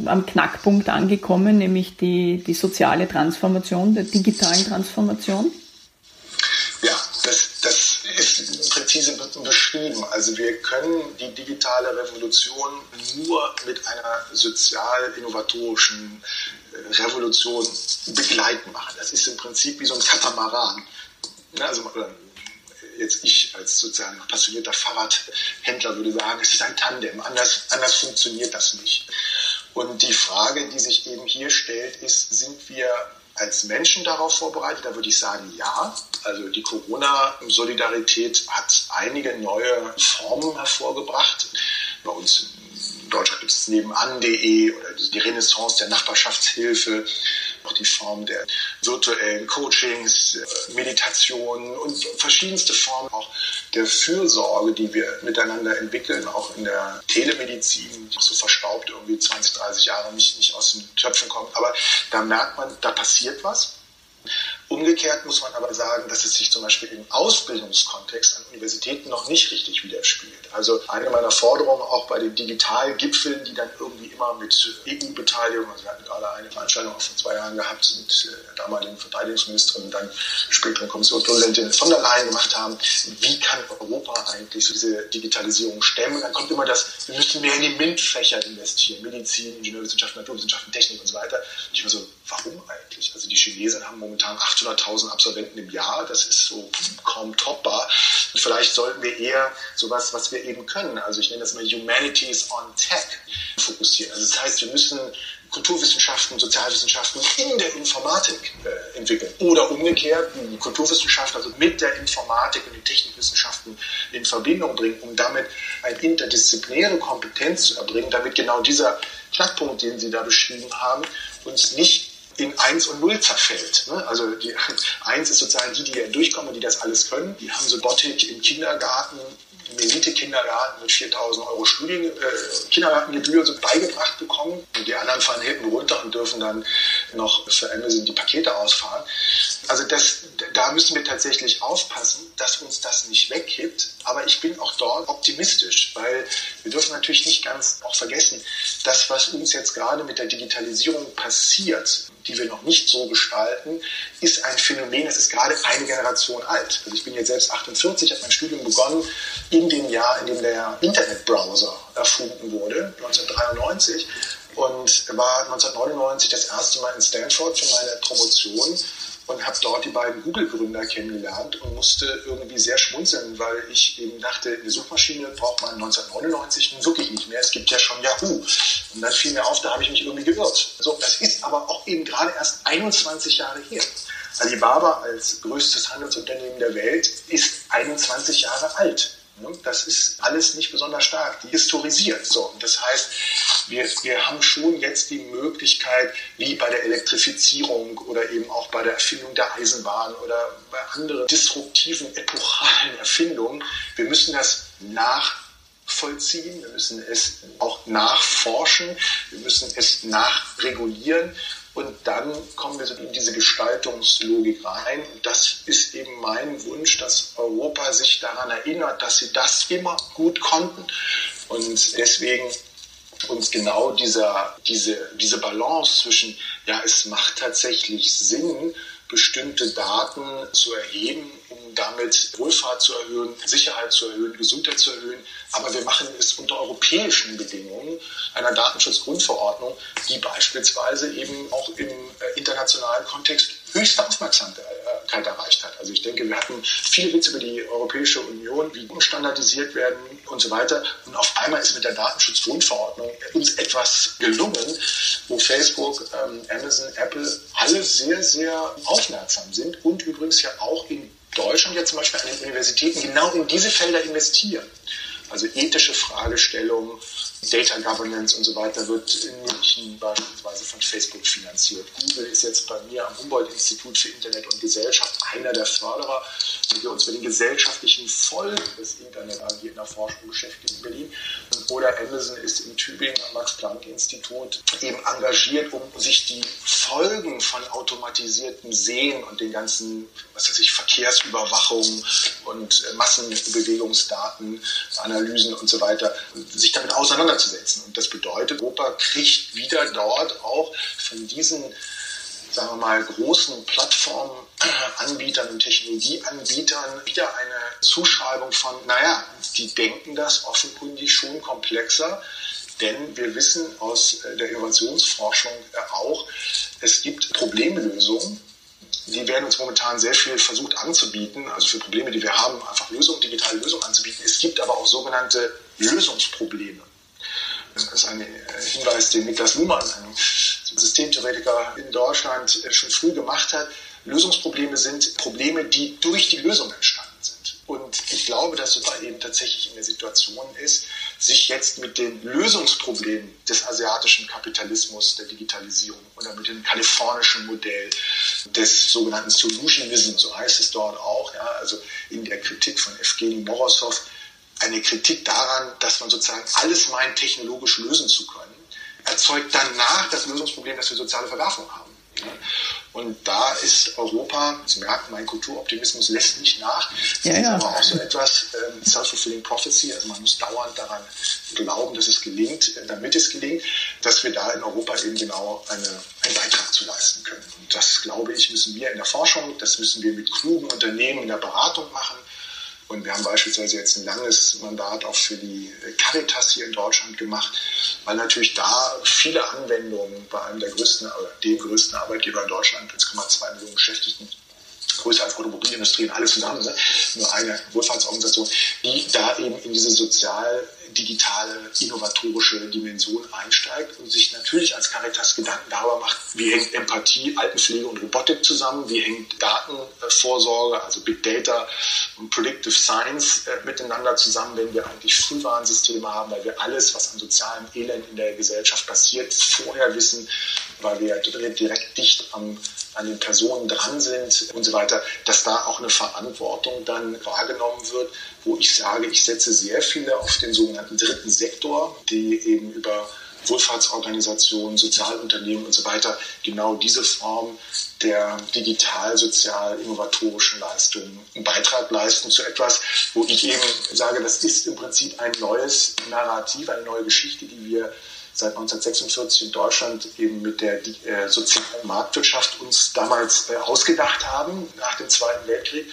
am Knackpunkt angekommen, nämlich die, die soziale Transformation, der digitalen Transformation? Ja, das, das ist präzise beschrieben. Also wir können die digitale Revolution nur mit einer sozial innovatorischen Revolution begleiten machen. Das ist im Prinzip wie so ein Katamaran. Also jetzt ich als sozusagen passionierter Fahrradhändler würde sagen, es ist ein Tandem, anders, anders funktioniert das nicht. Und die Frage, die sich eben hier stellt, ist, sind wir als Menschen darauf vorbereitet? Da würde ich sagen, ja. Also die Corona-Solidarität hat einige neue Formen hervorgebracht. Bei uns Deutschland gibt es nebenan.de oder die Renaissance der Nachbarschaftshilfe, auch die Form der virtuellen Coachings, äh, Meditationen und verschiedenste Formen auch der Fürsorge, die wir miteinander entwickeln, auch in der Telemedizin, die so verstaubt irgendwie 20, 30 Jahre nicht, nicht aus den Töpfen kommt. Aber da merkt man, da passiert was. Umgekehrt muss man aber sagen, dass es sich zum Beispiel im Ausbildungskontext an Universitäten noch nicht richtig widerspiegelt. Also eine meiner Forderungen auch bei den Digitalgipfeln, die dann irgendwie immer mit EU-Beteiligung, also wir hatten gerade eine Veranstaltung auch vor zwei Jahren gehabt mit der damaligen Verteidigungsministerin und dann späteren Kommissionspräsidentin von der Leyen gemacht haben, wie kann Europa eigentlich diese Digitalisierung stemmen? Dann kommt immer das, wir müssen mehr in die MINT-Fächer investieren, Medizin, Ingenieurwissenschaften, Naturwissenschaften, Technik und so weiter. Und ich war so, warum eigentlich? Also die Chinesen haben momentan 800.000 Absolventen im Jahr. Das ist so kaum toppbar. Und vielleicht sollten wir eher sowas, was wir eben können, also ich nenne das mal Humanities on Tech, fokussieren. Also das heißt, wir müssen Kulturwissenschaften, Sozialwissenschaften in der Informatik äh, entwickeln. Oder umgekehrt, Kulturwissenschaften also mit der Informatik und den Technikwissenschaften in Verbindung bringen, um damit eine interdisziplinäre Kompetenz zu erbringen, damit genau dieser Knackpunkt, den Sie da beschrieben haben, uns nicht in 1 und 0 zerfällt. Ne? Also die 1 ist sozusagen die, die ja durchkommen, die das alles können. Die haben so Botik im Kindergarten, im Elite-Kindergarten mit 4000 Euro Studien, äh, Kindergartengebühr so beigebracht bekommen. Und die anderen fahren hinten runter und dürfen dann noch für Amazon die Pakete ausfahren. Also das, da müssen wir tatsächlich aufpassen, dass uns das nicht wegkippt. Aber ich bin auch dort optimistisch, weil wir dürfen natürlich nicht ganz auch vergessen, das, was uns jetzt gerade mit der Digitalisierung passiert, die wir noch nicht so gestalten, ist ein Phänomen, das ist gerade eine Generation alt. Also ich bin jetzt selbst 48, habe mein Studium begonnen in dem Jahr, in dem der Internetbrowser erfunden wurde, 1993 und war 1999 das erste Mal in Stanford für meine Promotion und habe dort die beiden Google-Gründer kennengelernt und musste irgendwie sehr schmunzeln, weil ich eben dachte, eine Suchmaschine braucht man 1999 nun wirklich nicht mehr. Es gibt ja schon Yahoo. Und dann fiel mir auf, da habe ich mich irgendwie geirrt. So, das ist aber auch eben gerade erst 21 Jahre her. Alibaba als größtes Handelsunternehmen der Welt ist 21 Jahre alt. Ne? Das ist alles nicht besonders stark, die historisiert. So, das heißt, wir, wir haben schon jetzt die Möglichkeit, wie bei der Elektrifizierung oder eben auch bei der Erfindung der Eisenbahn oder bei anderen disruptiven, epochalen Erfindungen, wir müssen das nachvollziehen, wir müssen es auch nachforschen, wir müssen es nachregulieren Und dann kommen wir so in diese Gestaltungslogik rein. Und das ist eben mein Wunsch, dass Europa sich daran erinnert, dass sie das immer gut konnten. Und deswegen uns genau dieser, diese, diese Balance zwischen, ja, es macht tatsächlich Sinn, bestimmte Daten zu erheben, um damit Wohlfahrt zu erhöhen, Sicherheit zu erhöhen, Gesundheit zu erhöhen. Aber wir machen es unter europäischen Bedingungen einer Datenschutzgrundverordnung, die beispielsweise eben auch im äh, internationalen Kontext höchste Aufmerksamkeit erreicht hat. Also ich denke, wir hatten viele Witze über die Europäische Union, wie standardisiert werden und so weiter. Und auf einmal ist mit der Datenschutzgrundverordnung uns etwas gelungen, wo Facebook, ähm, Amazon, Apple alle sehr, sehr aufmerksam sind und übrigens ja auch in Deutschland ja zum Beispiel an den Universitäten genau in diese Felder investieren. Also ethische Fragestellungen, Data Governance und so weiter wird in München beispielsweise von Facebook finanziert. Google ist jetzt bei mir am Humboldt-Institut für Internet und Gesellschaft einer der Förderer, die wir uns mit den gesellschaftlichen Folgen des Internet in der Forschung beschäftigen in Berlin. Oder Amazon ist in Tübingen am Max-Planck-Institut eben engagiert, um sich die Folgen von automatisiertem Sehen und den ganzen, was weiß ich, Verkehrsüberwachung und Massenbewegungsdaten, Analysen und so weiter, sich damit auseinanderzusetzen auseinanderzusetzen. Und das bedeutet, Europa kriegt wieder dort auch von diesen sagen wir mal, großen Plattformanbietern und Technologieanbietern wieder eine Zuschreibung von, naja, die denken das offenkundig schon komplexer, denn wir wissen aus der Innovationsforschung auch, es gibt Problemlösungen, die werden uns momentan sehr viel versucht anzubieten, also für Probleme, die wir haben, einfach Lösungen, digitale Lösungen anzubieten. Es gibt aber auch sogenannte Lösungsprobleme. Das ist ein Hinweis, den Niklas Luhmann, ein Systemtheoretiker in Deutschland, schon früh gemacht hat. Lösungsprobleme sind Probleme, die durch die Lösung entstanden sind. Und ich glaube, dass Europa eben tatsächlich in der Situation ist, sich jetzt mit den Lösungsproblemen des asiatischen Kapitalismus, der Digitalisierung oder mit dem kalifornischen Modell des sogenannten Solutionism, so heißt es dort auch, ja, also in der Kritik von Evgeny Morozov, eine Kritik daran, dass man sozusagen alles meint, technologisch lösen zu können, erzeugt danach das Lösungsproblem, dass wir soziale Verwerfung haben. Und da ist Europa, Sie merken, mein Kulturoptimismus lässt nicht nach. Ja, ist ja. aber auch so etwas ähm, self-fulfilling prophecy, also man muss dauernd daran glauben, dass es gelingt, äh, damit es gelingt, dass wir da in Europa eben genau eine, einen Beitrag zu leisten können. Und das, glaube ich, müssen wir in der Forschung, das müssen wir mit klugen Unternehmen in der Beratung machen, und wir haben beispielsweise jetzt ein langes Mandat auch für die Caritas hier in Deutschland gemacht, weil natürlich da viele Anwendungen bei einem der größten, oder dem größten Arbeitgeber in Deutschland, 1,2 Millionen Beschäftigten, größer als Automobilindustrie und alles zusammen, ne? nur eine Wohlfahrtsorganisation, die da eben in diese sozial digitale, innovatorische Dimension einsteigt und sich natürlich als Caritas Gedanken darüber macht, wie hängt Empathie, Altenpflege und Robotik zusammen, wie hängt Datenvorsorge, also Big Data und Predictive Science äh, miteinander zusammen, wenn wir eigentlich Frühwarnsysteme haben, weil wir alles, was an sozialem Elend in der Gesellschaft passiert, vorher wissen, weil wir direkt dicht am an den Personen dran sind und so weiter, dass da auch eine Verantwortung dann wahrgenommen wird, wo ich sage, ich setze sehr viele auf den sogenannten dritten Sektor, die eben über Wohlfahrtsorganisationen, Sozialunternehmen und so weiter genau diese Form der digital-sozial-innovatorischen Leistungen einen Beitrag leisten zu etwas, wo ich eben sage, das ist im Prinzip ein neues Narrativ, eine neue Geschichte, die wir seit 1946 in Deutschland eben mit der äh, sozialen Marktwirtschaft uns damals äh, ausgedacht haben nach dem Zweiten Weltkrieg.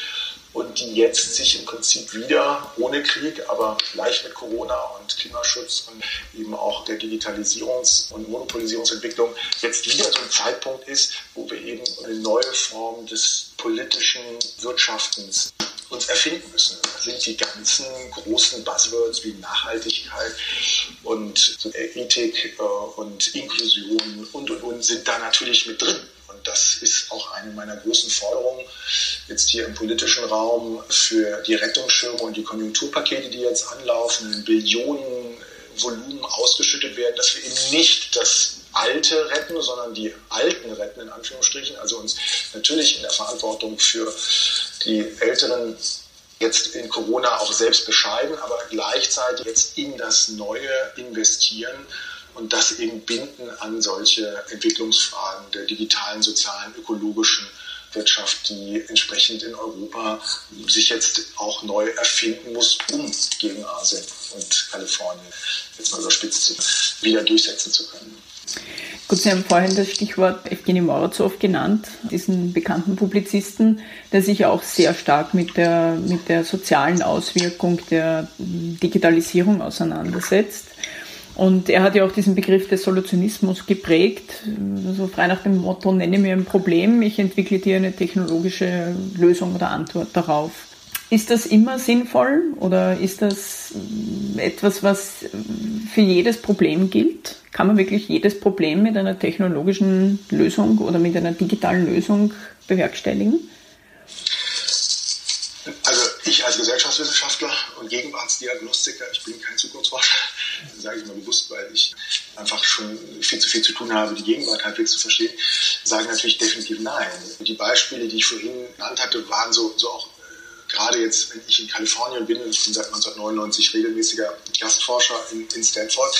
Und die jetzt sich im Prinzip wieder ohne Krieg, aber leicht mit Corona und Klimaschutz und eben auch der Digitalisierungs- und Monopolisierungsentwicklung jetzt wieder so ein Zeitpunkt ist, wo wir eben eine neue Form des politischen Wirtschaftens uns erfinden müssen. Da sind die ganzen großen Buzzwords wie Nachhaltigkeit und Ethik äh, und Inklusion und und und sind da natürlich mit drin. Und das ist auch eine meiner großen Forderungen jetzt hier im politischen Raum für die Rettungsschirme und die Konjunkturpakete, die jetzt anlaufen, Billionen Volumen ausgeschüttet werden, dass wir eben nicht das Alte retten, sondern die Alten retten, in Anführungsstrichen. Also uns natürlich in der Verantwortung für die Älteren jetzt in Corona auch selbst bescheiden, aber gleichzeitig jetzt in das Neue investieren und das eben binden an solche Entwicklungsfragen der digitalen, sozialen, ökologischen Wirtschaft, die entsprechend in Europa sich jetzt auch neu erfinden muss, um gegen Asien und Kalifornien, jetzt mal überspitzt, wieder durchsetzen zu können. Gut, Sie haben vorhin das Stichwort Evgeny Morozov genannt, diesen bekannten Publizisten, der sich auch sehr stark mit der, mit der sozialen Auswirkung der Digitalisierung auseinandersetzt. Und er hat ja auch diesen Begriff des Solutionismus geprägt, also frei nach dem Motto, nenne mir ein Problem, ich entwickle dir eine technologische Lösung oder Antwort darauf. Ist das immer sinnvoll oder ist das etwas, was für jedes Problem gilt? Kann man wirklich jedes Problem mit einer technologischen Lösung oder mit einer digitalen Lösung bewerkstelligen? Also ich als Gesellschaftswissenschaftler und Gegenwartsdiagnostiker, ich bin kein Zukunftsforscher, sage ich mal bewusst, weil ich einfach schon viel zu viel zu tun habe, die Gegenwart halbwegs zu verstehen, sage natürlich definitiv nein. Die Beispiele, die ich vorhin genannt hatte, waren so, so auch gerade jetzt, wenn ich in Kalifornien bin, ich bin seit 1999 regelmäßiger Gastforscher in, in Stanford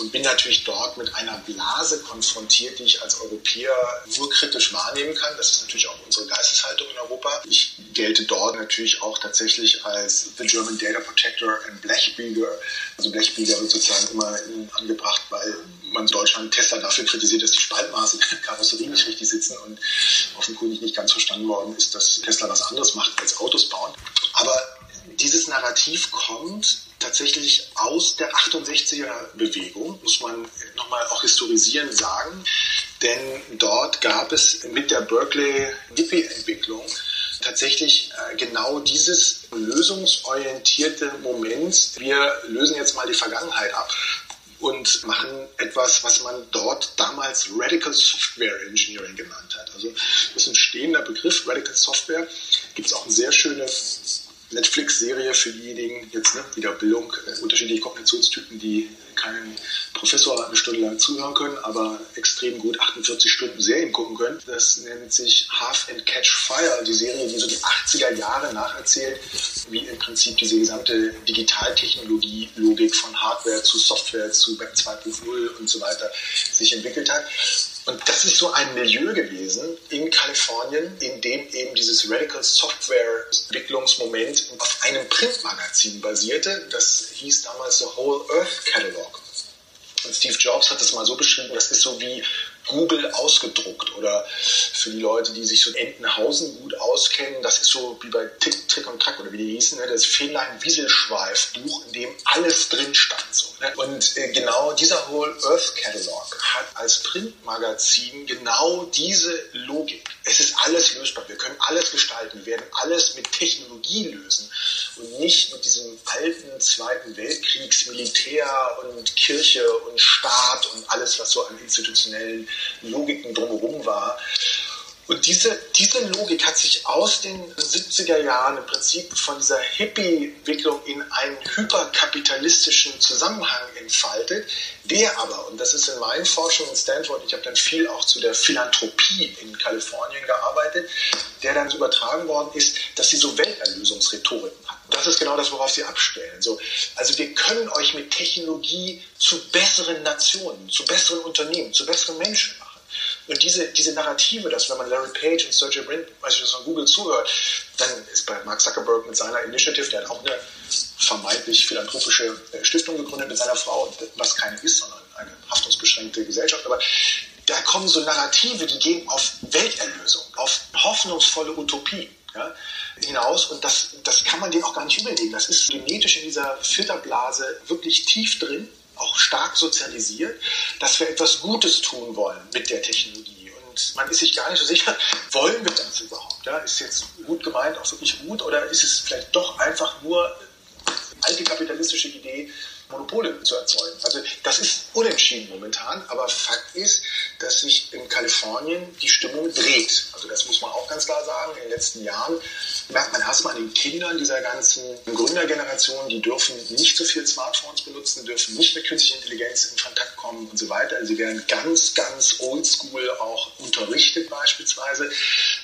und bin natürlich dort mit einer Blase konfrontiert, die ich als Europäer nur kritisch wahrnehmen kann. Das ist natürlich auch unsere Geisteshaltung in Europa. Ich gelte dort natürlich auch tatsächlich als The German Data Protector and Blechbieger. Also Blechbieger wird sozusagen immer angebracht, weil man in Deutschland Tesla dafür kritisiert, dass die Spaltmaße der Karosserie nicht richtig sitzen und offenkundig nicht ganz verstanden worden ist, dass Tesla was anderes macht als Autos bauen. Aber dieses Narrativ kommt tatsächlich aus der 68er Bewegung, muss man nochmal auch historisieren sagen. Denn dort gab es mit der Berkeley-Hippie-Entwicklung tatsächlich äh, genau dieses lösungsorientierte Moment. Wir lösen jetzt mal die Vergangenheit ab und machen etwas, was man dort damals Radical Software Engineering genannt hat. Also das ist ein stehender Begriff, Radical Software. Gibt es auch eine sehr schöne Netflix-Serie für diejenigen, jetzt ne, wieder Bildung, äh, unterschiedliche Kognitionstypen, die keinen Professor eine Stunde lang zuhören können, aber extrem gut 48 Stunden Serien gucken können. Das nennt sich Half and Catch Fire, die Serie, die so die 80er Jahre nacherzählt, wie im Prinzip diese gesamte Digitaltechnologie-Logik von Hardware zu Software zu Web 2.0 und so weiter sich entwickelt hat. Und das ist so ein Milieu gewesen in Kalifornien, in dem eben dieses Radical Software Entwicklungsmoment auf einem Printmagazin basierte. Das hieß damals The Whole Earth Catalog. Und Steve Jobs hat das mal so beschrieben, das ist so wie Google ausgedruckt oder für die Leute, die sich so Entenhausen gut auskennen, das ist so wie bei Tick, Trick und Track oder wie die hießen, ne, das Feenlein Wieselschweif Buch, in dem alles drin stand. So, ne? Und äh, genau dieser Whole Earth Catalog hat als Printmagazin genau diese Logik. Es ist alles lösbar, wir können alles gestalten, wir werden alles mit Technologie lösen und nicht mit diesem alten Zweiten Weltkriegs Militär und Kirche und Staat und alles, was so an institutionellen Logiken drumherum war. Und diese, diese Logik hat sich aus den 70er Jahren im Prinzip von dieser Hippie-Entwicklung in einen hyperkapitalistischen Zusammenhang entfaltet, der aber, und das ist in meinen Forschungen in Stanford, ich habe dann viel auch zu der Philanthropie in Kalifornien gearbeitet, der dann übertragen worden ist, dass sie so Welterlösungsrhetoriken hatten. Das ist genau das, worauf sie abstellen. So, also wir können euch mit Technologie zu besseren Nationen, zu besseren Unternehmen, zu besseren Menschen machen. Und diese, diese Narrative, dass wenn man Larry Page und Sergey Brin, weiß ich, von Google zuhört, dann ist bei Mark Zuckerberg mit seiner Initiative, der hat auch eine vermeintlich philanthropische äh, Stiftung gegründet mit seiner Frau, was keine ist, sondern eine haftungsbeschränkte Gesellschaft. Aber da kommen so Narrative, die gehen auf Welterlösung, auf hoffnungsvolle Utopie ja, hinaus. Und das, das kann man denen auch gar nicht überlegen. Das ist genetisch in dieser Filterblase wirklich tief drin auch stark sozialisiert, dass wir etwas Gutes tun wollen mit der Technologie. Und man ist sich gar nicht so sicher, wollen wir das überhaupt? Ja? Ist jetzt gut gemeint auch wirklich gut oder ist es vielleicht doch einfach nur eine alte kapitalistische Idee, Monopole zu erzeugen. Also das ist unentschieden momentan, aber Fakt ist, dass sich in Kalifornien die Stimmung dreht. Also das muss man auch ganz klar sagen. In den letzten Jahren merkt man erstmal an den Kindern dieser ganzen Gründergeneration, die dürfen nicht so viel Smartphones benutzen, dürfen nicht mit künstlicher Intelligenz in Kontakt kommen und so weiter. Also sie werden ganz, ganz oldschool auch unterrichtet beispielsweise.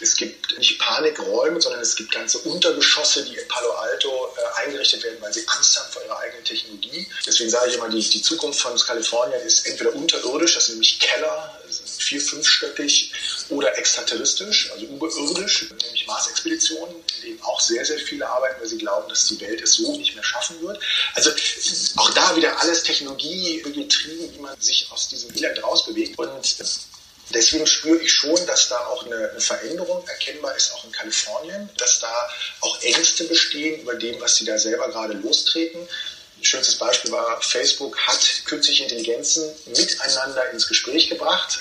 Es gibt nicht Panikräume, sondern es gibt ganze Untergeschosse, die in Palo Alto äh, eingerichtet werden, weil sie Angst haben vor ihrer eigenen Technologie. Deswegen sage ich immer, die, die Zukunft von Kalifornien ist entweder unterirdisch, das sind nämlich Keller, vier-, fünfstöckig oder extraterrestrisch, also überirdisch, nämlich Mars-Expeditionen, in denen auch sehr, sehr viele arbeiten, weil sie glauben, dass die Welt es so nicht mehr schaffen wird. Also auch da wieder alles Technologie getrieben, wie man sich aus diesem Elend rausbewegt. Und Deswegen spüre ich schon, dass da auch eine, eine, Veränderung erkennbar ist, auch in Kalifornien, dass da auch Ängste bestehen über dem, was sie da selber gerade lostreten. Schönstes Beispiel war, Facebook hat künstliche Intelligenzen miteinander ins Gespräch gebracht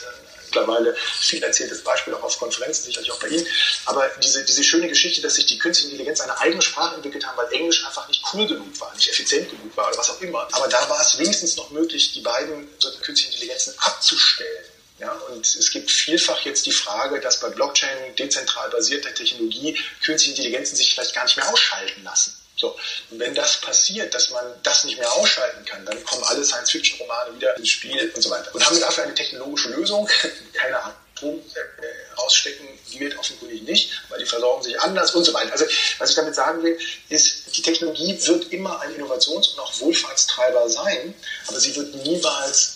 mittlerweile viel erzähltes Beispiel auch auf Konferenzen, sicherlich auch bei Ihnen. Aber diese, diese schöne Geschichte, dass sich die künstliche Intelligenz eine eigene Sprache entwickelt haben, weil Englisch einfach nicht cool genug war, nicht effizient genug war oder was auch immer. Aber da war es wenigstens noch möglich, die beiden künstlichen Intelligenzen abzustellen. Ja, und es gibt vielfach jetzt die Frage, dass bei Blockchain dezentral basierter Technologie künstliche Intelligenzen sich vielleicht gar nicht mehr ausschalten lassen. So, und wenn das passiert, dass man das nicht mehr ausschalten kann, dann kommen alle Science-Fiction-Romane wieder ins Spiel und so weiter. Und haben wir dafür eine technologische Lösung? Keine Ahnung. Strom äh, rausstecken wird offenkundig nicht, weil die versorgen sich anders und so weiter. Also was ich damit sagen will, ist, die Technologie wird immer ein Innovations- und auch Wohlfahrtstreiber sein, aber sie wird niemals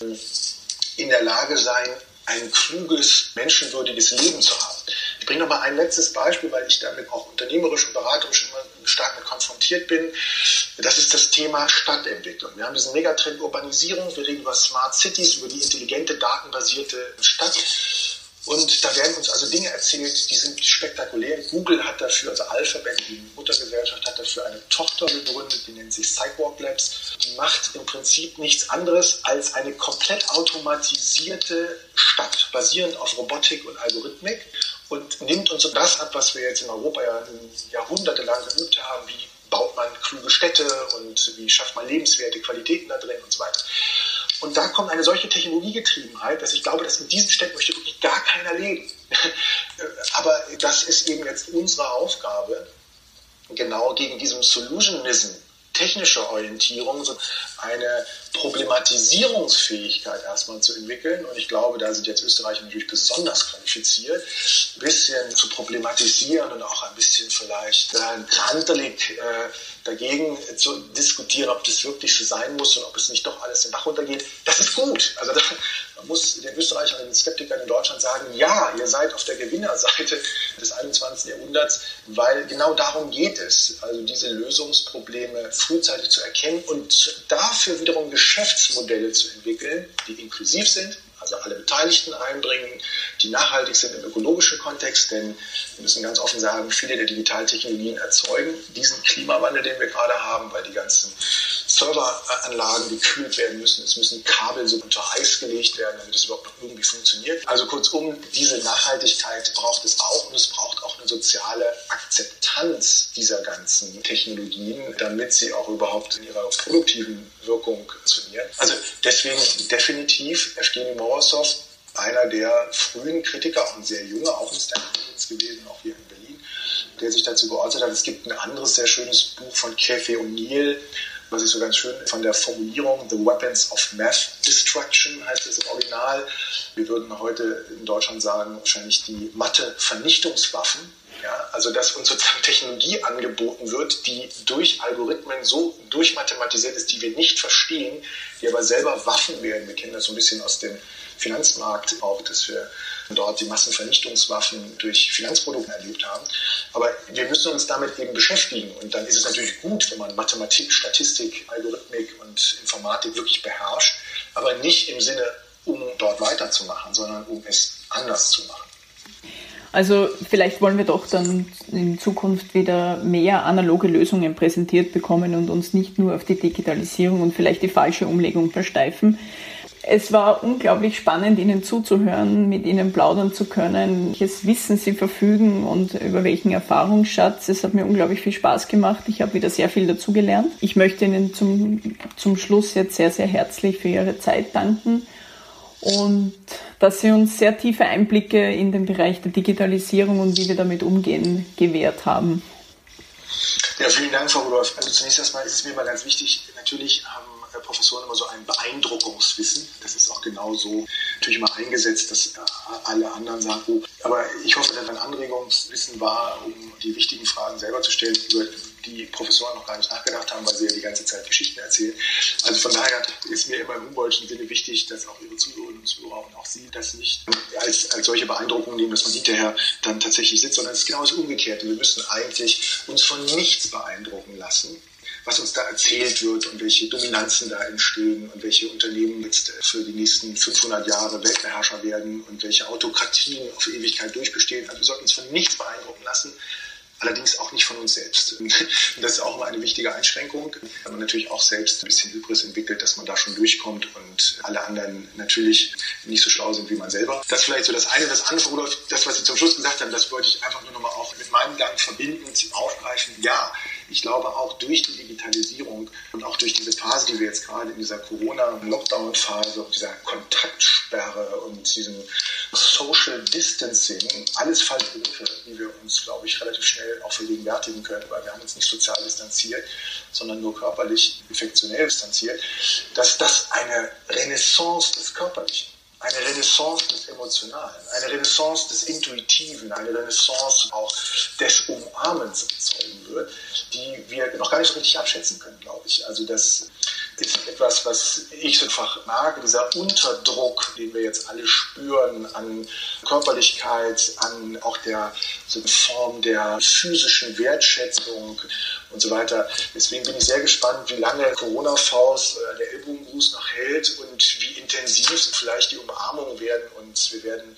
in der Lage sein, ein kluges, menschenwürdiges Leben zu haben. Ich bringe noch mal ein letztes Beispiel, weil ich damit auch unternehmerisch und beraterisch immer stark mit konfrontiert bin. Das ist das Thema Stadtentwicklung. Wir haben diesen Megatrend Urbanisierung, wir reden über Smart Cities, über die intelligente, datenbasierte Stadt. Und da werden uns also Dinge erzählt, die sind spektakulär. Google hat dafür, also Alphabet, die Muttergesellschaft, hat dafür eine Tochter gegründet, die nennt sich Cyborg Labs. Die macht im Prinzip nichts anderes als eine komplett automatisierte Stadt, basierend auf Robotik und Algorithmik und nimmt uns so das ab, was wir jetzt in Europa ja jahrhundertelang geübt haben, wie baut man kluge Städte und wie schafft man lebenswerte Qualitäten da drin und so weiter. Und da kommt eine solche Technologiegetriebenheit, dass ich glaube, dass in diesen Städten möchte wirklich gar keiner leben. Aber das ist eben jetzt unsere Aufgabe, genau gegen diesem Solutionism technische Orientierung, so eine Problematisierungsfähigkeit erstmal zu entwickeln. Und ich glaube, da sind jetzt Österreicher natürlich besonders qualifiziert, ein bisschen zu problematisieren und auch ein bisschen vielleicht äh, äh, dagegen zu diskutieren, ob das wirklich so sein muss und ob es nicht doch alles den Bach runtergeht. Das ist gut. Also da, man muss den Österreichern und den Skeptikern in Deutschland sagen, ja, ihr seid auf der Gewinnerseite des 21. Jahrhunderts, weil genau darum geht es. Also diese Lösungsprobleme frühzeitig zu erkennen und dafür wiederum Geschäftsmodelle zu entwickeln, die inklusiv sind, also alle Beteiligten einbringen, die nachhaltig sind im ökologischen Kontext, denn wir müssen ganz offen sagen, viele der Digitaltechnologien erzeugen diesen Klimawandel, den wir gerade haben, weil die ganzen Serveranlagen gekühlt werden müssen, es müssen Kabel so unter Eis gelegt werden, damit es überhaupt noch irgendwie funktioniert. Also kurzum, diese Nachhaltigkeit braucht es auch und es braucht auch eine soziale Akzeptanz dieser ganzen Technologien, damit sie auch überhaupt in ihrer produktiven Wirkung funktionieren. Also deswegen definitiv Evgeny Morozov, einer der frühen Kritiker, auch ein sehr junger, auch ein Stanford gewesen, auch hier in Berlin, der sich dazu geäußert hat. Es gibt ein anderes sehr schönes Buch von Cathy O'Neill, was ich so ganz schön von der Formulierung The Weapons of Math Destruction heißt es im Original. Wir würden heute in Deutschland sagen, wahrscheinlich die Mathe-Vernichtungswaffen. Ja, also dass uns sozusagen Technologie angeboten wird, die durch Algorithmen so durchmathematisiert ist, die wir nicht verstehen, die aber selber Waffen werden. Wir kennen das so ein bisschen aus dem Finanzmarkt auch, dass wir dort die Massenvernichtungswaffen durch Finanzprodukte erlebt haben. Aber wir müssen uns damit eben beschäftigen. Und dann ist es natürlich gut, wenn man Mathematik, Statistik, Algorithmik und Informatik wirklich beherrscht, aber nicht im Sinne, um dort weiterzumachen, sondern um es anders zu machen. Also vielleicht wollen wir doch dann in Zukunft wieder mehr analoge Lösungen präsentiert bekommen und uns nicht nur auf die Digitalisierung und vielleicht die falsche Umlegung versteifen. Es war unglaublich spannend, Ihnen zuzuhören, mit Ihnen plaudern zu können, welches Wissen Sie verfügen und über welchen Erfahrungsschatz. Es hat mir unglaublich viel Spaß gemacht. Ich habe wieder sehr viel dazugelernt. Ich möchte Ihnen zum, zum Schluss jetzt sehr, sehr herzlich für Ihre Zeit danken und dass Sie uns sehr tiefe Einblicke in den Bereich der Digitalisierung und wie wir damit umgehen gewährt haben. Ja, vielen Dank, Frau Rudolph. Also zunächst erstmal ist es mir mal ganz wichtig, natürlich haben Professoren immer so ein Beeindruckungswissen. Das ist auch genau so natürlich immer eingesetzt, dass alle anderen sagen, oh, aber ich hoffe, dass ein Anregungswissen war, um die wichtigen Fragen selber zu stellen, über die Professoren noch gar nicht nachgedacht haben, weil sie ja die ganze Zeit Geschichten erzählen. Also von daher ist mir immer im Humboldtschen Sinne wichtig, dass auch Ihre Zuhörerinnen und Zuhörer und auch Sie das nicht als, als solche Beeindruckung nehmen, dass man hinterher dann tatsächlich sitzt, sondern es ist genau das Umgekehrte. Wir müssen eigentlich uns von nichts beeindrucken lassen, was uns da erzählt wird und welche Dominanzen da entstehen und welche Unternehmen jetzt für die nächsten 500 Jahre Weltbeherrscher werden und welche Autokratien auf Ewigkeit durchbestehen. Also wir sollten uns von nichts beeindrucken lassen, allerdings auch nicht von uns selbst. Und das ist auch immer eine wichtige Einschränkung, weil man natürlich auch selbst ein bisschen Hybris entwickelt, dass man da schon durchkommt und alle anderen natürlich nicht so schlau sind wie man selber. Das ist vielleicht so das eine. Das andere, Rudolf, das, was Sie zum Schluss gesagt haben, das wollte ich einfach nur nochmal auch mit meinem Gang verbinden, aufgreifen. Ja, ich glaube auch durch die Digitalisierung und auch durch diese Phase, die wir jetzt gerade in dieser Corona-Lockdown-Phase und dieser Kontaktsperre und diesem Social Distancing, alles Fallbegriffe, die wir uns, glaube ich, relativ schnell auch vergegenwärtigen können, weil wir haben uns nicht sozial distanziert, sondern nur körperlich infektionell distanziert, dass das eine Renaissance des Körperlichen eine Renaissance des Emotionalen, eine Renaissance des Intuitiven, eine Renaissance auch des Umarmens erzeugen wird, die wir noch gar nicht so richtig abschätzen können, glaube ich. Also das ist etwas, was ich so einfach mag, dieser Unterdruck, den wir jetzt alle spüren an Körperlichkeit, an auch der so Form der physischen Wertschätzung und so weiter. Deswegen bin ich sehr gespannt, wie lange Corona-Faust, äh, der Ellbogengruß noch hält und wie intensiv vielleicht die Umarmungen werden. Und wir werden,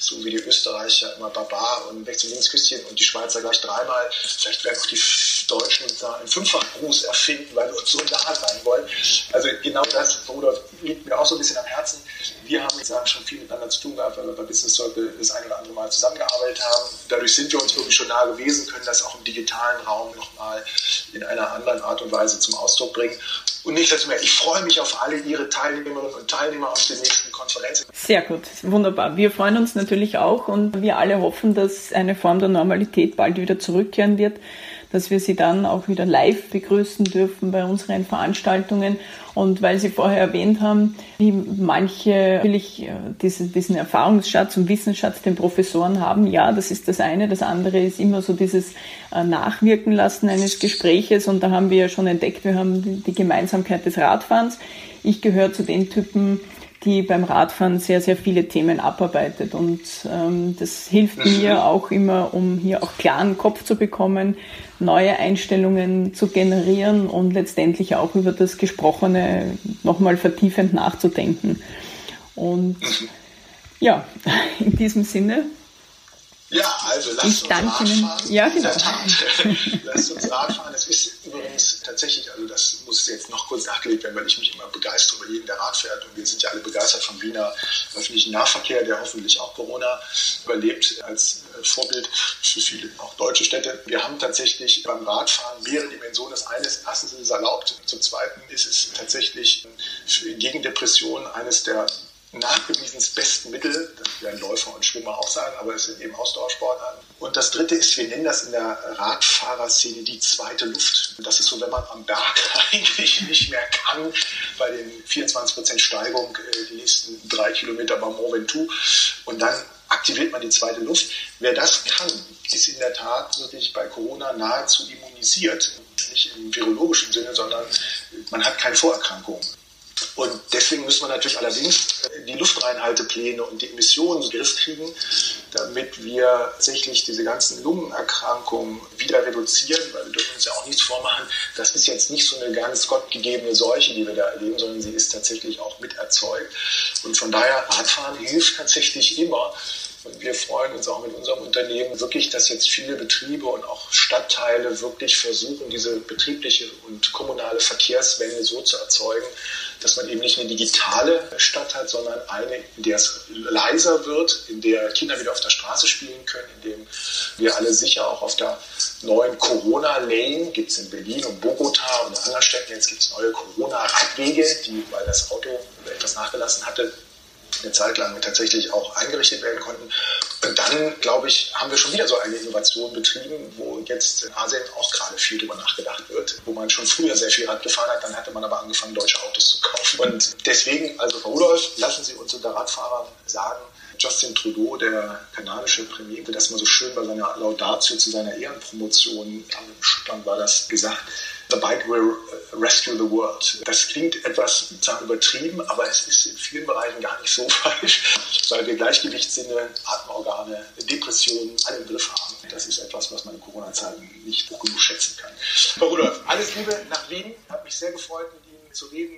so wie die Österreicher immer Barbar und rechts und links Küsschen und die Schweizer gleich dreimal, vielleicht werden auch die Deutschen da einen Fünffachgruß erfinden, weil wir uns so nah sein wollen. Also genau das, Bruder, liegt mir auch so ein bisschen am Herzen. Wir haben jetzt schon viel miteinander zu tun gehabt, weil wir bei Business Circle das ein oder andere Mal zusammengearbeitet haben. Dadurch sind wir uns wirklich schon nah gewesen, können das auch im digitalen Raum nochmal in einer anderen Art und Weise zum Ausdruck bringen. Und nicht dazu mehr, ich freue mich auf alle Ihre Teilnehmerinnen und Teilnehmer auf den nächsten Konferenzen. Sehr gut, wunderbar. Wir freuen uns natürlich auch und wir alle hoffen, dass eine Form der Normalität bald wieder zurückkehren wird dass wir Sie dann auch wieder live begrüßen dürfen bei unseren Veranstaltungen. Und weil Sie vorher erwähnt haben, wie manche natürlich äh, diesen, diesen Erfahrungsschatz und Wissensschatz den Professoren haben, ja, das ist das eine. Das andere ist immer so dieses äh, Nachwirken lassen eines Gespräches. Und da haben wir ja schon entdeckt, wir haben die Gemeinsamkeit des Radfahrens. Ich gehöre zu den Typen, die beim Radfahren sehr, sehr viele Themen abarbeitet. Und ähm, das hilft mir auch immer, um hier auch klaren Kopf zu bekommen, neue Einstellungen zu generieren und letztendlich auch über das Gesprochene nochmal vertiefend nachzudenken. Und ja, in diesem Sinne ja, also lasst uns Radfahren. Ja, genau. lasst uns Radfahren. Es ist übrigens tatsächlich, also das muss jetzt noch kurz nachgelegt werden, weil ich mich immer begeistere über jeden, der Rad fährt. Und wir sind ja alle begeistert vom Wiener öffentlichen Nahverkehr, der hoffentlich auch Corona überlebt als äh, Vorbild für viele auch deutsche Städte. Wir haben tatsächlich beim Radfahren mehrere Dimensionen. Das eine ist, erstens ist es erlaubt. Zum Zweiten ist es tatsächlich gegen Depressionen eines der nachgewiesen das besten Mittel. Das werden Läufer und Schwimmer auch sagen, aber es sind eben Ausdauersportarten. Und das dritte ist, wir nennen das in der Radfahrerszene die zweite Luft. Das ist so, wenn man am Berg eigentlich nicht mehr kann, bei den 24% Steigung äh, die nächsten drei Kilometer beim Mont Ventoux. Und dann aktiviert man die zweite Luft. Wer das kann, ist in der Tat wirklich bei Corona nahezu immunisiert. Nicht im virologischen Sinne, sondern man hat keine Vorerkrankungen. Und deswegen müssen wir natürlich allerdings äh, die Luftreinhaltepläne und die Emissionen in den Griff kriegen, damit wir tatsächlich diese ganzen Lungenerkrankungen wieder reduzieren, weil wir dürfen uns ja auch nichts vormachen. Das ist jetzt nicht so eine ganz gottgegebene Seuche, die wir da erleben, sondern sie ist tatsächlich auch miterzeugt. Und von daher, Radfahren hilft tatsächlich immer. Und wir freuen uns auch mit unserem Unternehmen wirklich, dass jetzt viele Betriebe und auch Stadtteile wirklich versuchen, diese betriebliche und kommunale Verkehrswende so zu erzeugen, dass man eben nicht eine digitale Stadt hat, sondern eine, in der es leiser wird, in der Kinder wieder auf der Straße spielen können, in dem wir alle sicher auch auf der neuen Corona-Lane, gibt es in Berlin und Bogota und in anderen Städten, jetzt gibt es neue Corona-Radwege, die, weil das Auto etwas nachgelassen hatte, eine Zeit lang tatsächlich auch eingerichtet werden konnten. Und dann, glaube ich, haben wir schon wieder so eine Innovation betrieben, wo jetzt in Asien auch gerade viel drüber nachgedacht wird, wo man schon früher sehr viel Rad gefahren hat, dann hatte man aber angefangen, deutsche Autos zu kaufen. Und deswegen, also Frau Rudolf, lassen Sie uns unter Radfahrern sagen, Justin Trudeau, der kanadische Premier, wie das mal so schön bei seiner Laudatio zu seiner Ehrenpromotion, Schottland war das gesagt, The bike will rescue the world. Das klingt etwas übertrieben, aber es ist in vielen Bereichen gar nicht so falsch, weil wir Gleichgewichtssinne, Atemorgane, Depressionen alle im Griff haben. Das ist etwas, was man in Corona-Zeiten nicht genug schätzen kann. Frau Rudolf, alles Liebe nach Wien. Hat mich sehr gefreut, mit Ihnen zu reden.